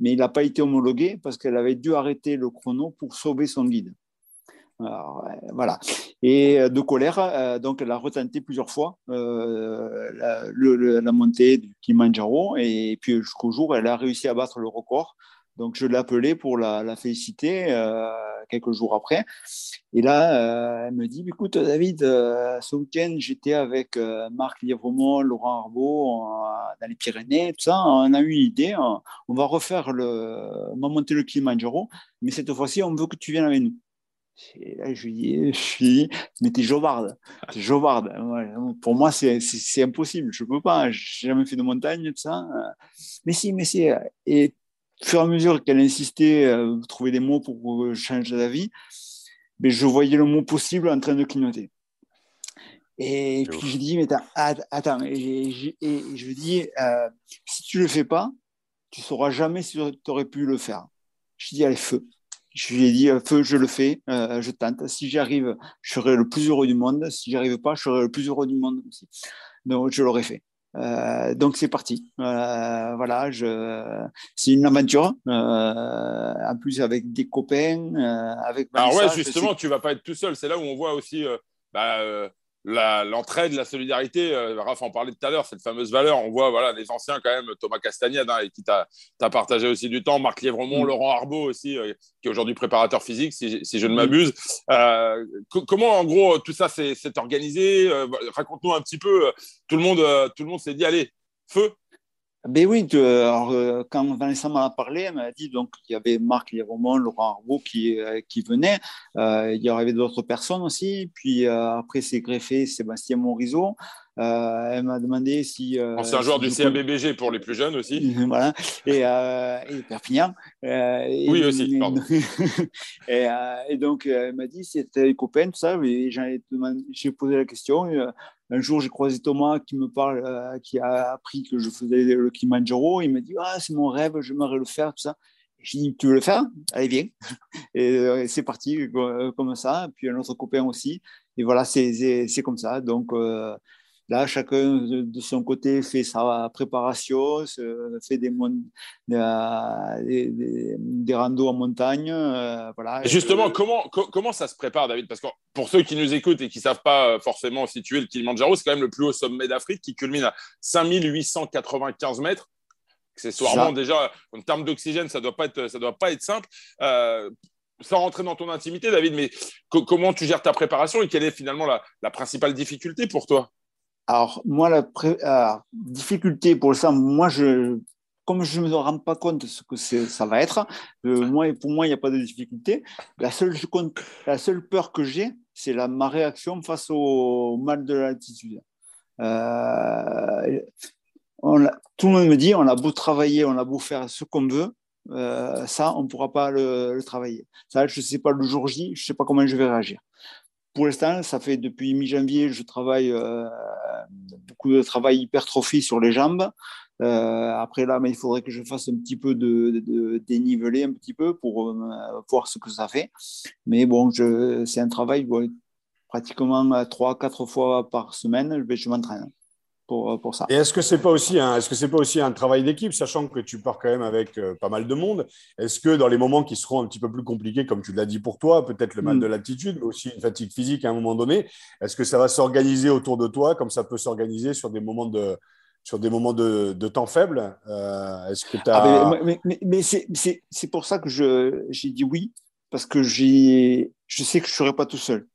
mais il n'a pas été homologué parce qu'elle avait dû arrêter le chrono pour sauver son guide. Alors, voilà. Et euh, de colère, euh, donc elle a retenté plusieurs fois euh, la, montée du Kilimanjaro et puis jusqu'au jour, elle a réussi à battre le record. Donc je l'ai appelée pour la, féliciter quelques jours après. Et là, elle me dit, écoute David, ce week-end, j'étais avec Marc Lièvremont, Laurent Arbeau dans les Pyrénées, tout ça. On a eu une idée, on va refaire le, on va monter le Kilimanjaro, mais cette fois-ci, on veut que tu viennes avec nous. Et là, je lui dis, je suis, mais t'es jovarde, t'es jovarde. Pour moi, c'est impossible, je peux pas, j'ai jamais fait de montagne, tout ça. Mais si, mais si. Et au fur et à mesure qu'elle insistait, euh, trouver des mots pour changer d'avis, mais je voyais le mot possible en train de clignoter. Et puis je dis, mais attends, et, je dis, euh, si tu le fais pas, tu sauras jamais si tu aurais pu le faire. Je dis, allez, feu. Je lui ai dit, euh, feu, je le fais, euh, je tente. Si j'y arrive, je serai le plus heureux du monde. Si j'y arrive pas, je serai le plus heureux du monde aussi. Donc, je l'aurais fait. Euh, donc c'est parti. voilà, je... c'est une aventure. en plus avec des copains, avec. Alors ouais, justement, tu vas pas être tout seul. C'est là où on voit aussi bah, l'entraide, la, solidarité, euh, Raph en parlait tout à l'heure, cette fameuse valeur. On voit voilà, les anciens quand même, Thomas Castagnade, hein, qui t'a partagé aussi du temps, Marc Lièvremont, mm. Laurent Arbeau aussi, euh, qui est aujourd'hui préparateur physique, si, je ne mm. m'abuse. Euh, comment, en gros, tout ça s'est organisé Raconte-nous un petit peu. Tout le monde, tout le monde s'est dit, allez, feu ben oui, euh, quand Vanessa m'en a parlé, elle m'a dit donc il y avait Marc Liromont, Laurent Arbault qui, euh, qui venaient. Euh, il y avait d'autres personnes aussi. Puis après, c'est greffé Sébastien Morizot. Euh, elle m'a demandé si. Euh, un joueur du CABBG pour les plus jeunes aussi. voilà. Et, euh, et Perpignan. oui, aussi, pardon. et, donc, elle m'a dit si c'était les copains, tout ça. J'ai posé la question. Un jour, j'ai croisé Thomas qui me parle, qui a appris que je faisais le Kilimanjaro. Il m'a dit Ah, c'est mon rêve, j'aimerais le faire, tout ça. J'ai dit, tu veux le faire? Allez, viens. Et, c'est parti comme ça. Puis un autre copain aussi. Et voilà, c'est comme ça. Donc, Là, chacun de son côté fait sa préparation, fait des, des, des, des randos en montagne. Euh, voilà. justement, comment, comment ça se prépare, David? Parce que pour ceux qui nous écoutent et qui ne savent pas euh, forcément situer le Kilimanjaro, c'est quand même le plus haut sommet d'Afrique qui culmine à 5895 mètres. Accessoirement, déjà, en termes d'oxygène, ça ne doit, pas être, ça doit pas être simple. Euh, sans rentrer dans ton intimité, David, mais comment tu gères ta préparation et quelle est finalement la, la principale difficulté pour toi? Alors, moi, la difficulté pour ça, moi, je, comme je ne me rends pas compte de ce que ça va être, euh, moi, pour moi, il n'y a pas de difficulté. La seule, la seule peur que j'ai, c'est la, ma réaction face au mal de l'altitude. Euh, tout le monde me dit, on a beau travailler, on a beau faire ce qu'on veut, euh, ça, on ne pourra pas le, le, travailler. Ça, je ne sais pas le jour J, je ne sais pas comment je vais réagir pour l'instant, ça fait depuis mi-janvier, je travaille euh, beaucoup de travail hypertrophie sur les jambes. Euh, après là, mais il faudrait que je fasse un petit peu de, déniveler un petit peu pour euh, voir ce que ça fait. Mais bon, c'est un travail pratiquement trois, quatre fois par semaine. Je, je m'entraîne. Pour, pour ça. Et est-ce que c'est pas aussi un, est-ce que c'est pas aussi un travail d'équipe, sachant que tu pars quand même avec euh, pas mal de monde? Est-ce que dans les moments qui seront un petit peu plus compliqués, comme tu l'as dit pour toi, peut-être le mal mm. de l'attitude, mais aussi une fatigue physique à un moment donné, est-ce que ça va s'organiser autour de toi, comme ça peut s'organiser sur des moments de sur des moments de, de temps faibles euh, Est-ce que ah, mais, mais, mais c'est pour ça que j'ai dit oui, parce que je sais que je ne serai pas tout seul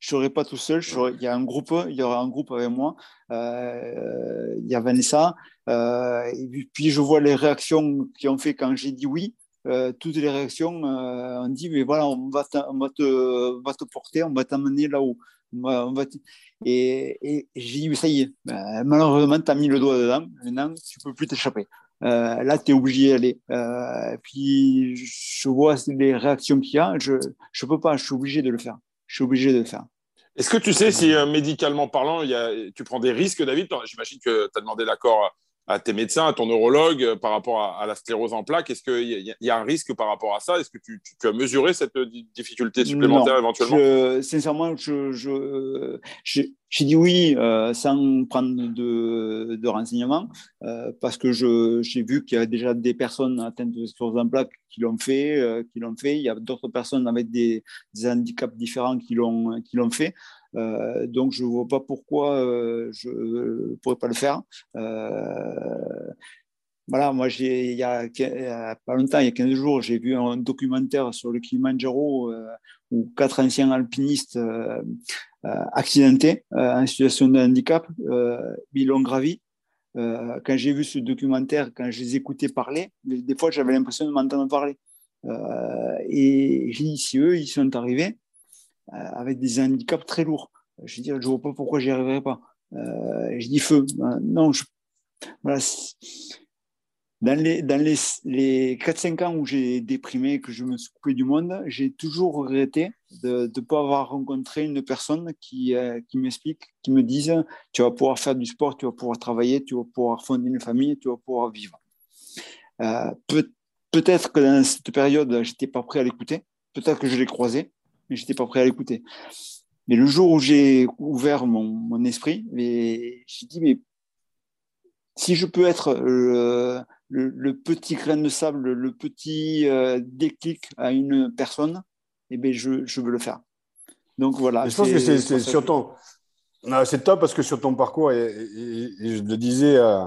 je serai pas tout seul. il y a un groupe, il y aura un groupe avec moi. Euh, il y a Vanessa. Euh, et puis je vois les réactions qui ont fait quand j'ai dit oui. Euh, toutes les réactions ont dit mais voilà on va, on te, porter, on va t'amener là-haut. On Et, j'ai dit mais ça y est. Ben, malheureusement tu as mis le doigt dedans. Maintenant tu peux plus t'échapper. là, tu es obligé d'aller. Euh, puis, je vois les réactions qu'il y a. Je ne peux pas, je suis obligé de le faire je suis obligé de le faire. Est-ce que tu sais si euh, médicalement parlant, il y a, tu prends des risques, David? J'imagine que tu as demandé l'accord à tes médecins, à ton neurologue euh, par rapport à, la sclérose en plaques. Est-ce qu'il y, a un risque par rapport à ça? Est-ce que tu, as mesuré cette euh, difficulté supplémentaire éventuellement? Sincèrement, je, j'ai dit oui sans prendre de, de renseignements parce que j'ai vu qu'il y a déjà des personnes atteintes de sclérose en plaques qui l'ont fait, qui l'ont fait. Il y a d'autres personnes avec des, des handicaps différents qui l'ont qui l'ont fait. Euh, donc, je ne vois pas pourquoi euh, je ne pourrais pas le faire. Euh, voilà, moi, il y a, pas longtemps, il y a 15 jours, j'ai vu un documentaire sur le Kilimanjaro où quatre anciens alpinistes accidentés en situation de handicap, ils l'ont gravi. quand j'ai vu ce documentaire, quand je les écoutais parler, des fois, j'avais l'impression de m'entendre parler. et j'ai dit, si eux, ils sont arrivés, euh, avec des handicaps très lourds. Je dis, je vois pas pourquoi j'y arriverai pas. Euh, je dis feu. Ben, non, voilà. Dans les, dans les, les 4-5 ans où j'ai déprimé, que je me suis coupé du monde, j'ai toujours regretté de ne pas avoir rencontré une personne qui, euh, qui m'explique, qui me dise tu vas pouvoir faire du sport, tu vas pouvoir travailler, tu vas pouvoir fonder une famille, tu vas pouvoir vivre. peut, peut-être que dans cette période, je n'étais pas prêt à l'écouter. Peut-être que je l'ai croisé mais j'étais pas prêt à l'écouter. Mais le jour où j'ai ouvert mon, mon esprit, j'ai dit, mais si je peux être le, le, petit grain de sable, le petit euh, déclic à une personne, eh bien, je, je, veux le faire. Donc voilà. je pense que c'est sur ton. C'est top parce que sur ton parcours, et, je le disais, euh,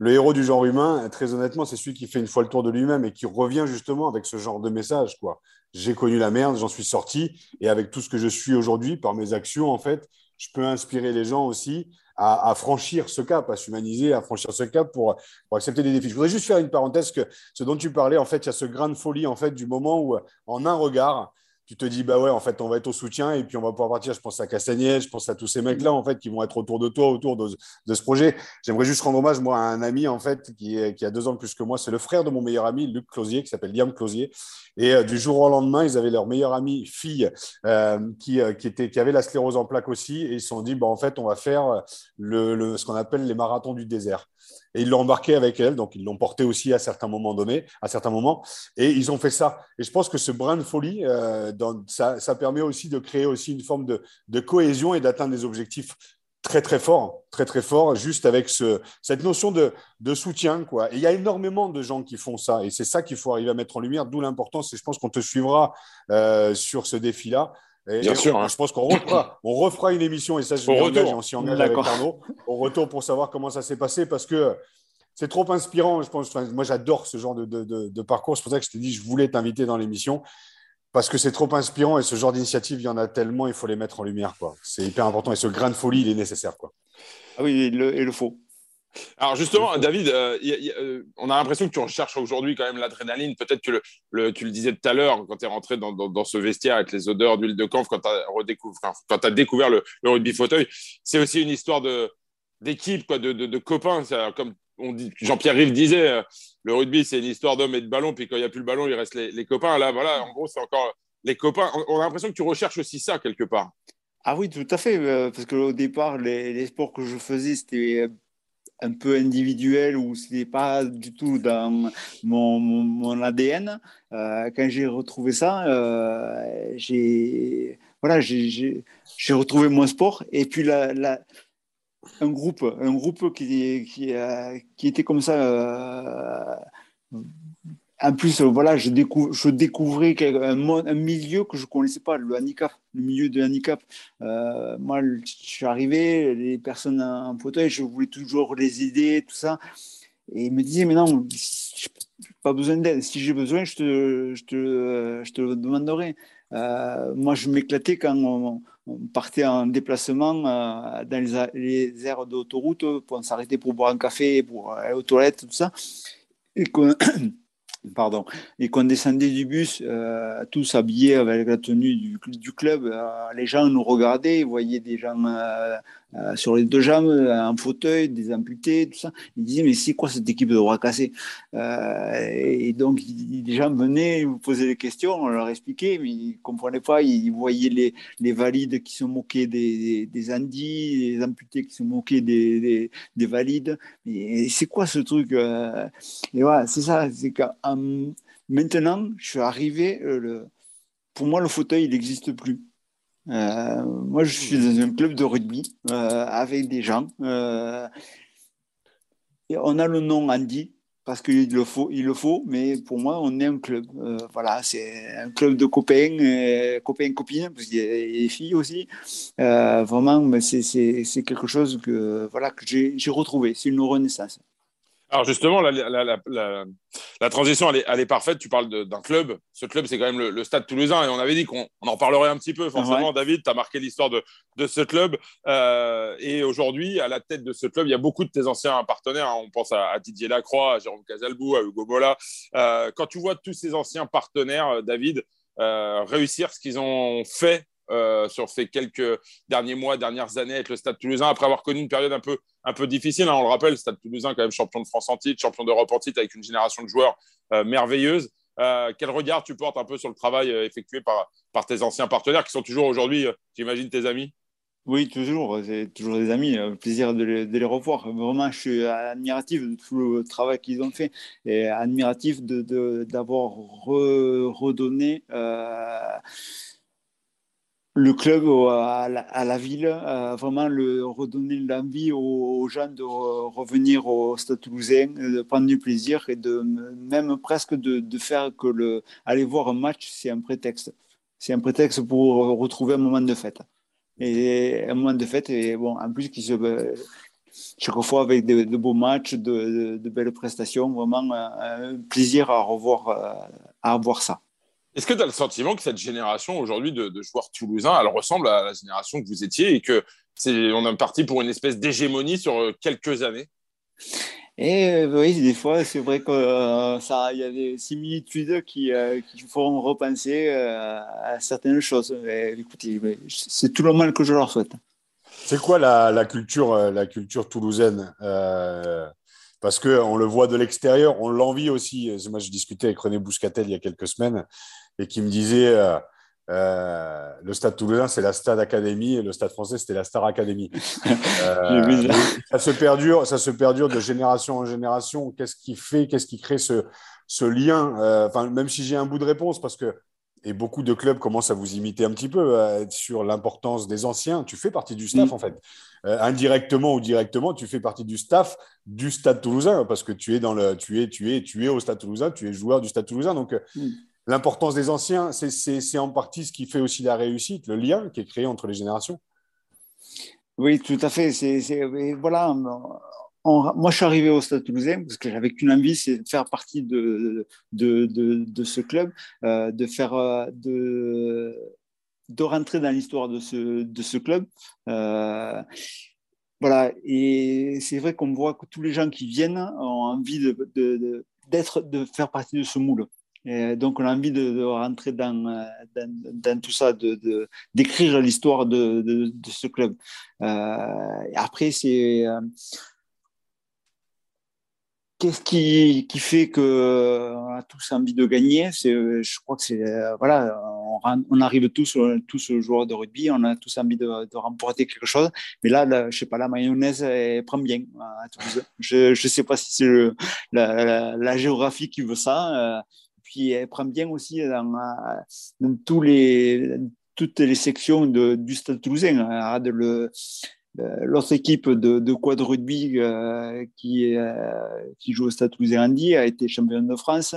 le héros du genre humain, très honnêtement, c'est celui qui fait une fois le tour de lui-même et qui revient justement avec ce genre de message. quoi j'ai connu la merde, j'en suis sorti. Et avec tout ce que je suis aujourd'hui, par mes actions, en fait, je peux inspirer les gens aussi à, franchir ce cap, à s'humaniser, à franchir ce cap pour, pour, accepter des défis. Je voudrais juste faire une parenthèse que ce dont tu parlais, en fait, il y a ce grain de folie, en fait, du moment où, en un regard, tu te dis, bah ouais, en fait, on va être au soutien et puis on va pouvoir partir. Je pense à Castagnette, je pense à tous ces mecs-là, en fait, qui vont être autour de toi, autour de, ce projet. J'aimerais juste rendre hommage, moi, à un ami, en fait, qui, est, qui a deux ans de plus que moi. C'est le frère de mon meilleur ami, Luc Closier, qui s'appelle Liam Closier. Et euh, du jour au lendemain, ils avaient leur meilleur ami, fille, euh, qui, euh, qui, était, qui avait la sclérose en plaques aussi. Et ils se sont dit, bah, en fait, on va faire le, ce qu'on appelle les marathons du désert. Et ils l'ont embarqué avec elle, donc ils l'ont porté aussi à certains moments donnés, à certains moments, et ils ont fait ça. Et je pense que ce brin de folie, euh, ça, permet aussi de créer aussi une forme de, cohésion et d'atteindre des objectifs très très forts, très très forts, juste avec ce, cette notion de, de soutien. Quoi. Et il y a énormément de gens qui font ça, et c'est ça qu'il faut arriver à mettre en lumière, d'où l'importance, et je pense qu'on te suivra euh, sur ce défi-là. Bien sûr. Hein. Je pense qu'on refera, on refera une émission, et ça, je retour. on s'y engage avec Arnaud, au retour pour savoir comment ça s'est passé, parce que c'est trop inspirant. Je pense, moi, j'adore ce genre de, de, de, parcours. C'est pour ça que je t'ai dit, je voulais t'inviter dans l'émission, parce que c'est trop inspirant, et ce genre d'initiative, il y en a tellement, il faut les mettre en lumière. C'est hyper important, et ce grain de folie, il est nécessaire. Quoi. Ah oui, il le, il le faut. Alors justement, David, euh, euh, on a l'impression que tu recherches aujourd'hui quand même l'adrénaline. Peut-être que le, tu le disais tout à l'heure, quand tu es rentré dans, dans, ce vestiaire avec les odeurs d'huile de camphre, quand tu as, as, découvert le, le, rugby fauteuil, c'est aussi une histoire d'équipe, de, de, de copains. Comme on dit, Jean-Pierre Rive disait, euh, le rugby, c'est une histoire d'hommes et de ballon, puis quand il n'y a plus le ballon, il reste les, les, copains. Là, voilà, en gros, c'est encore les copains. On, a l'impression que tu recherches aussi ça quelque part. Ah oui, tout à fait, parce qu'au départ, les, les, sports que je faisais, c'était un peu individuel ou ce n'est pas du tout dans mon, mon, ADN. Euh, quand j'ai retrouvé ça, euh, j'ai voilà, j'ai retrouvé mon sport. Et puis la, la, un groupe, un groupe qui, qui, qui était comme ça en plus, voilà, je, découvrais un, milieu que je ne connaissais pas, le handicap, le milieu de handicap. Euh, moi, je suis arrivé, les personnes en fauteuil, je voulais toujours les aider, tout ça. Et ils me disaient, mais non, pas besoin d'aide. Si j'ai besoin, je te, te le demanderai. Euh, moi, je m'éclatais quand on, partait en déplacement euh, dans les, les aires d'autoroute pour s'arrêter pour boire un café, pour aller aux toilettes, tout ça. Et pardon, et qu'on descendait du bus, euh, tous habillés avec la tenue du, club, euh, les gens nous regardaient, voyaient des gens euh, euh, sur les deux jambes, un fauteuil, des amputés, tout ça. Ils disaient, mais c'est quoi cette équipe de droit cassé euh, Et donc, les gens venaient, vous posaient des questions, on leur expliquait, mais ils ne comprenaient pas. Ils voyaient les, les valides qui se moquaient des, des, handis, les amputés qui se moquaient des, des, valides. Et c'est quoi ce truc euh? Et voilà, c'est ça. C'est maintenant, je suis arrivé, le, pour moi, le fauteuil, il n'existe plus. Euh, moi, je suis dans un club de rugby euh, avec des gens. Euh, on a le nom Andy parce qu'il le faut, il le faut, mais pour moi, on est un club. voilà, c'est un club de copains, copains, copines, parce qu'il y a des filles aussi. vraiment, c'est quelque chose que, voilà, que j'ai retrouvé. C'est une renaissance. Alors justement, la, la, transition, elle est, elle est, parfaite. Tu parles d'un club. Ce club, c'est quand même le, Stade toulousain. Et on avait dit qu'on en parlerait un petit peu, forcément. David, tu as marqué l'histoire de, de, ce club. Euh, et aujourd'hui, à la tête de ce club, il y a beaucoup de tes anciens partenaires. Hein. On pense à, Didier Lacroix, à Jérôme Casalbou, à Hugo Bola. Euh, quand tu vois tous ces anciens partenaires, euh, David, réussir ce qu'ils ont fait euh, sur ces quelques derniers mois, dernières années avec le Stade Toulousain, après avoir connu une période un peu, un peu difficile. Hein, on le rappelle, le Stade Toulousain, quand même champion de France en titre, champion d'Europe en titre, avec une génération de joueurs euh, merveilleuse. Euh, quel regard tu portes un peu sur le travail effectué par, par tes anciens partenaires qui sont toujours aujourd'hui, j'imagine, tes amis? Oui, toujours. C'est toujours des amis. Plaisir de les, de les, revoir. Vraiment, je suis admiratif de tout le travail qu'ils ont fait et admiratif d'avoir de, redonné le club à la, ville, vraiment le, redonner l'envie aux, gens de revenir au Stade Toulousain, de prendre du plaisir et de même presque de, faire que le aller voir un match, c'est un prétexte. C'est un prétexte pour retrouver un moment de fête. Et un moment de fête, et bon, en plus qui se chaque fois avec de, beaux matchs, de, belles prestations, vraiment un, plaisir à revoir, à revoir ça. Est-ce que tu as le sentiment que cette génération aujourd'hui de, joueurs toulousains, elle ressemble à la génération que vous étiez et que c'est on est parti pour une espèce d'hégémonie sur euh, quelques années? Et euh, oui, des fois, c'est vrai qu'il euh, y a des similitudes qui, qui font repenser à certaines choses. écoutez, c'est tout le mal que je leur souhaite. C'est quoi la, la, culture, la culture toulousaine? Parce qu'on le voit de l'extérieur, on l'envie aussi. Moi, je discutais avec René Bouscatel il y a quelques semaines et qui me disait euh, euh, le Stade Toulousain, c'est la Stade Académie et le Stade Français, c'était la Star Academy. Euh, ça se perdure, ça se perdure de génération en génération. Qu'est-ce qui fait, qu'est-ce qui crée ce, ce lien? Enfin, même si j'ai un bout de réponse, parce que et beaucoup de clubs commencent à vous imiter un petit peu sur l'importance des anciens. Tu fais partie du staff, en fait. indirectement ou directement, tu fais partie du staff du Stade toulousain parce que tu es, dans le, tu es, tu es, tu es au Stade toulousain, tu es joueur du Stade toulousain. Donc, mm l'importance des anciens, c'est en partie ce qui fait aussi la réussite, le lien qui est créé entre les générations. Oui, tout à fait. C'est voilà. Moi, je suis arrivé au Stade Toulousain parce que j'avais qu'une envie, c'est de faire partie de, de, de, ce club, euh, de faire euh, de, de rentrer dans l'histoire de ce, de ce club. Euh, voilà, et c'est vrai qu'on voit que tous les gens qui viennent ont envie de, d'être, de faire partie de ce moule. Donc, on a envie de, rentrer dans, dans, tout ça, de, d'écrire l'histoire de, de, ce club. Après, c'est qu'est-ce qui, qui, fait qu'on a tous envie de gagner? C'est, je crois que c'est voilà, on, on, arrive tous, tous joueurs de rugby, on a tous envie de, de remporter quelque chose. Mais là, je je sais pas, la mayonnaise elle prend bien à Toulouse. Je ne sais pas si c'est la, la, la, géographie qui veut ça puis elle prend bien aussi dans, tous les, toutes les sections de, du Stade toulousain. Le, l'autre équipe de, de quad rugby qui, qui joue au Stade Toulousain a été championne de France.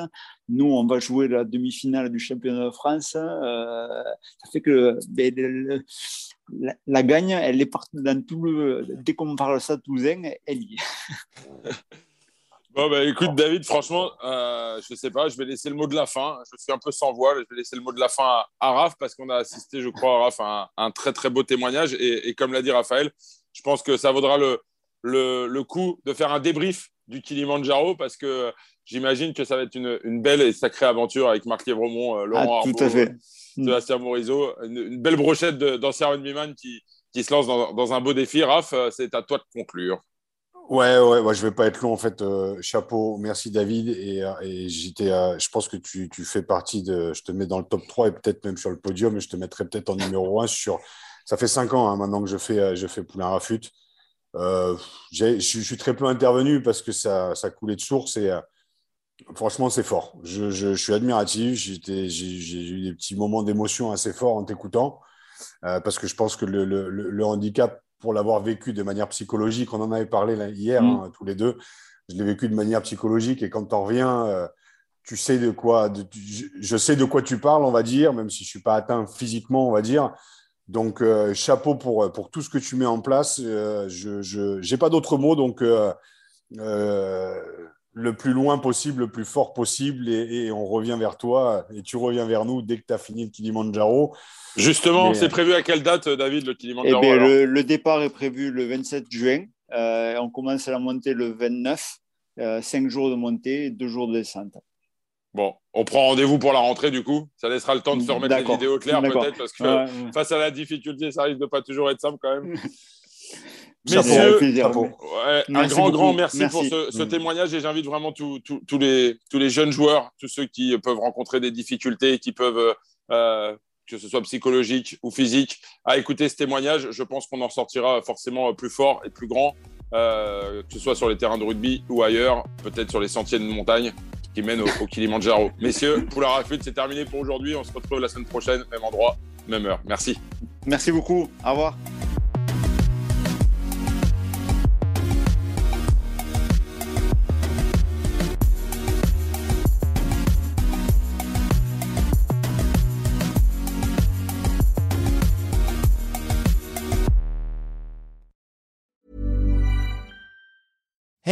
Nous, on va jouer la demi-finale du championnat de France. ça fait que ben, la, gagne, elle est partie dans tout le. Dès qu'on parle de Stade Toulousain, elle y est. Bon, bah, écoute, David, franchement, euh, je sais pas, je vais laisser le mot de la fin. Je suis un peu sans voix, je vais laisser le mot de la fin à, Raph parce qu'on a assisté, je crois, à Raph, à un, très très beau témoignage. Et, comme l'a dit Raphaël, je pense que ça vaudra le, le, coup de faire un débrief du Kilimanjaro parce que j'imagine que ça va être une, belle et sacrée aventure avec Marc Lévremont, euh, Laurent ah, tout à fait. Mm. Sébastien Morisot. Une, belle brochette d'anciens rugbyman qui, qui se lance dans, dans un beau défi. Raph, euh, c'est à toi de conclure. Ouais, ouais, ouais, je vais pas être long en fait. Euh, chapeau, merci David. Et, euh, j'étais, euh, je pense que tu, fais partie de. Je te mets dans le top 3 et peut-être même sur le podium. Et je te mettrai peut-être en numéro 1 sur. Ça fait 5 ans hein, maintenant que je fais, je fais Poulain Rafut. je suis très peu intervenu parce que ça, ça coulait de source et franchement, c'est fort. Je, je, suis admiratif. J'ai eu des petits moments d'émotion assez forts en t'écoutant parce que je pense que le, le handicap pour l'avoir vécu de manière psychologique. On en avait parlé hier, mm. hein, tous les deux. Je l'ai vécu de manière psychologique et quand tu en reviens, euh, tu sais de quoi, je sais de quoi tu parles, on va dire, même si je ne suis pas atteint physiquement, on va dire. Donc, euh, chapeau pour, pour tout ce que tu mets en place. Euh, je n'ai pas d'autres mots. Donc, le plus loin possible, le plus fort possible, et, on revient vers toi, et tu reviens vers nous dès que tu as fini le Kilimanjaro. Justement, c'est prévu à quelle date, David, le Kilimanjaro eh ben, le, départ est prévu le 27 juin. Euh, on commence à la montée le 29, euh, cinq jours de montée, deux jours de descente. Bon, on prend rendez-vous pour la rentrée du coup. Ça laissera le temps de se remettre les vidéos claires peut-être parce que face à la difficulté, ça risque de pas toujours être simple quand même. Messieurs, un grand, grand merci, pour ce, mm. témoignage et j'invite vraiment tous les, tous les jeunes joueurs, tous ceux qui peuvent rencontrer des difficultés, qui peuvent, euh, que ce soit psychologique ou physique, à écouter ce témoignage. Je pense qu'on en sortira forcément plus fort et plus grand, euh, que ce soit sur les terrains de rugby ou ailleurs, peut-être sur les sentiers de montagne qui mènent au, Kilimanjaro. Messieurs, pour la rafute, c'est terminé pour aujourd'hui. On se retrouve la semaine prochaine, même endroit, même heure. Merci. Merci beaucoup. Au revoir.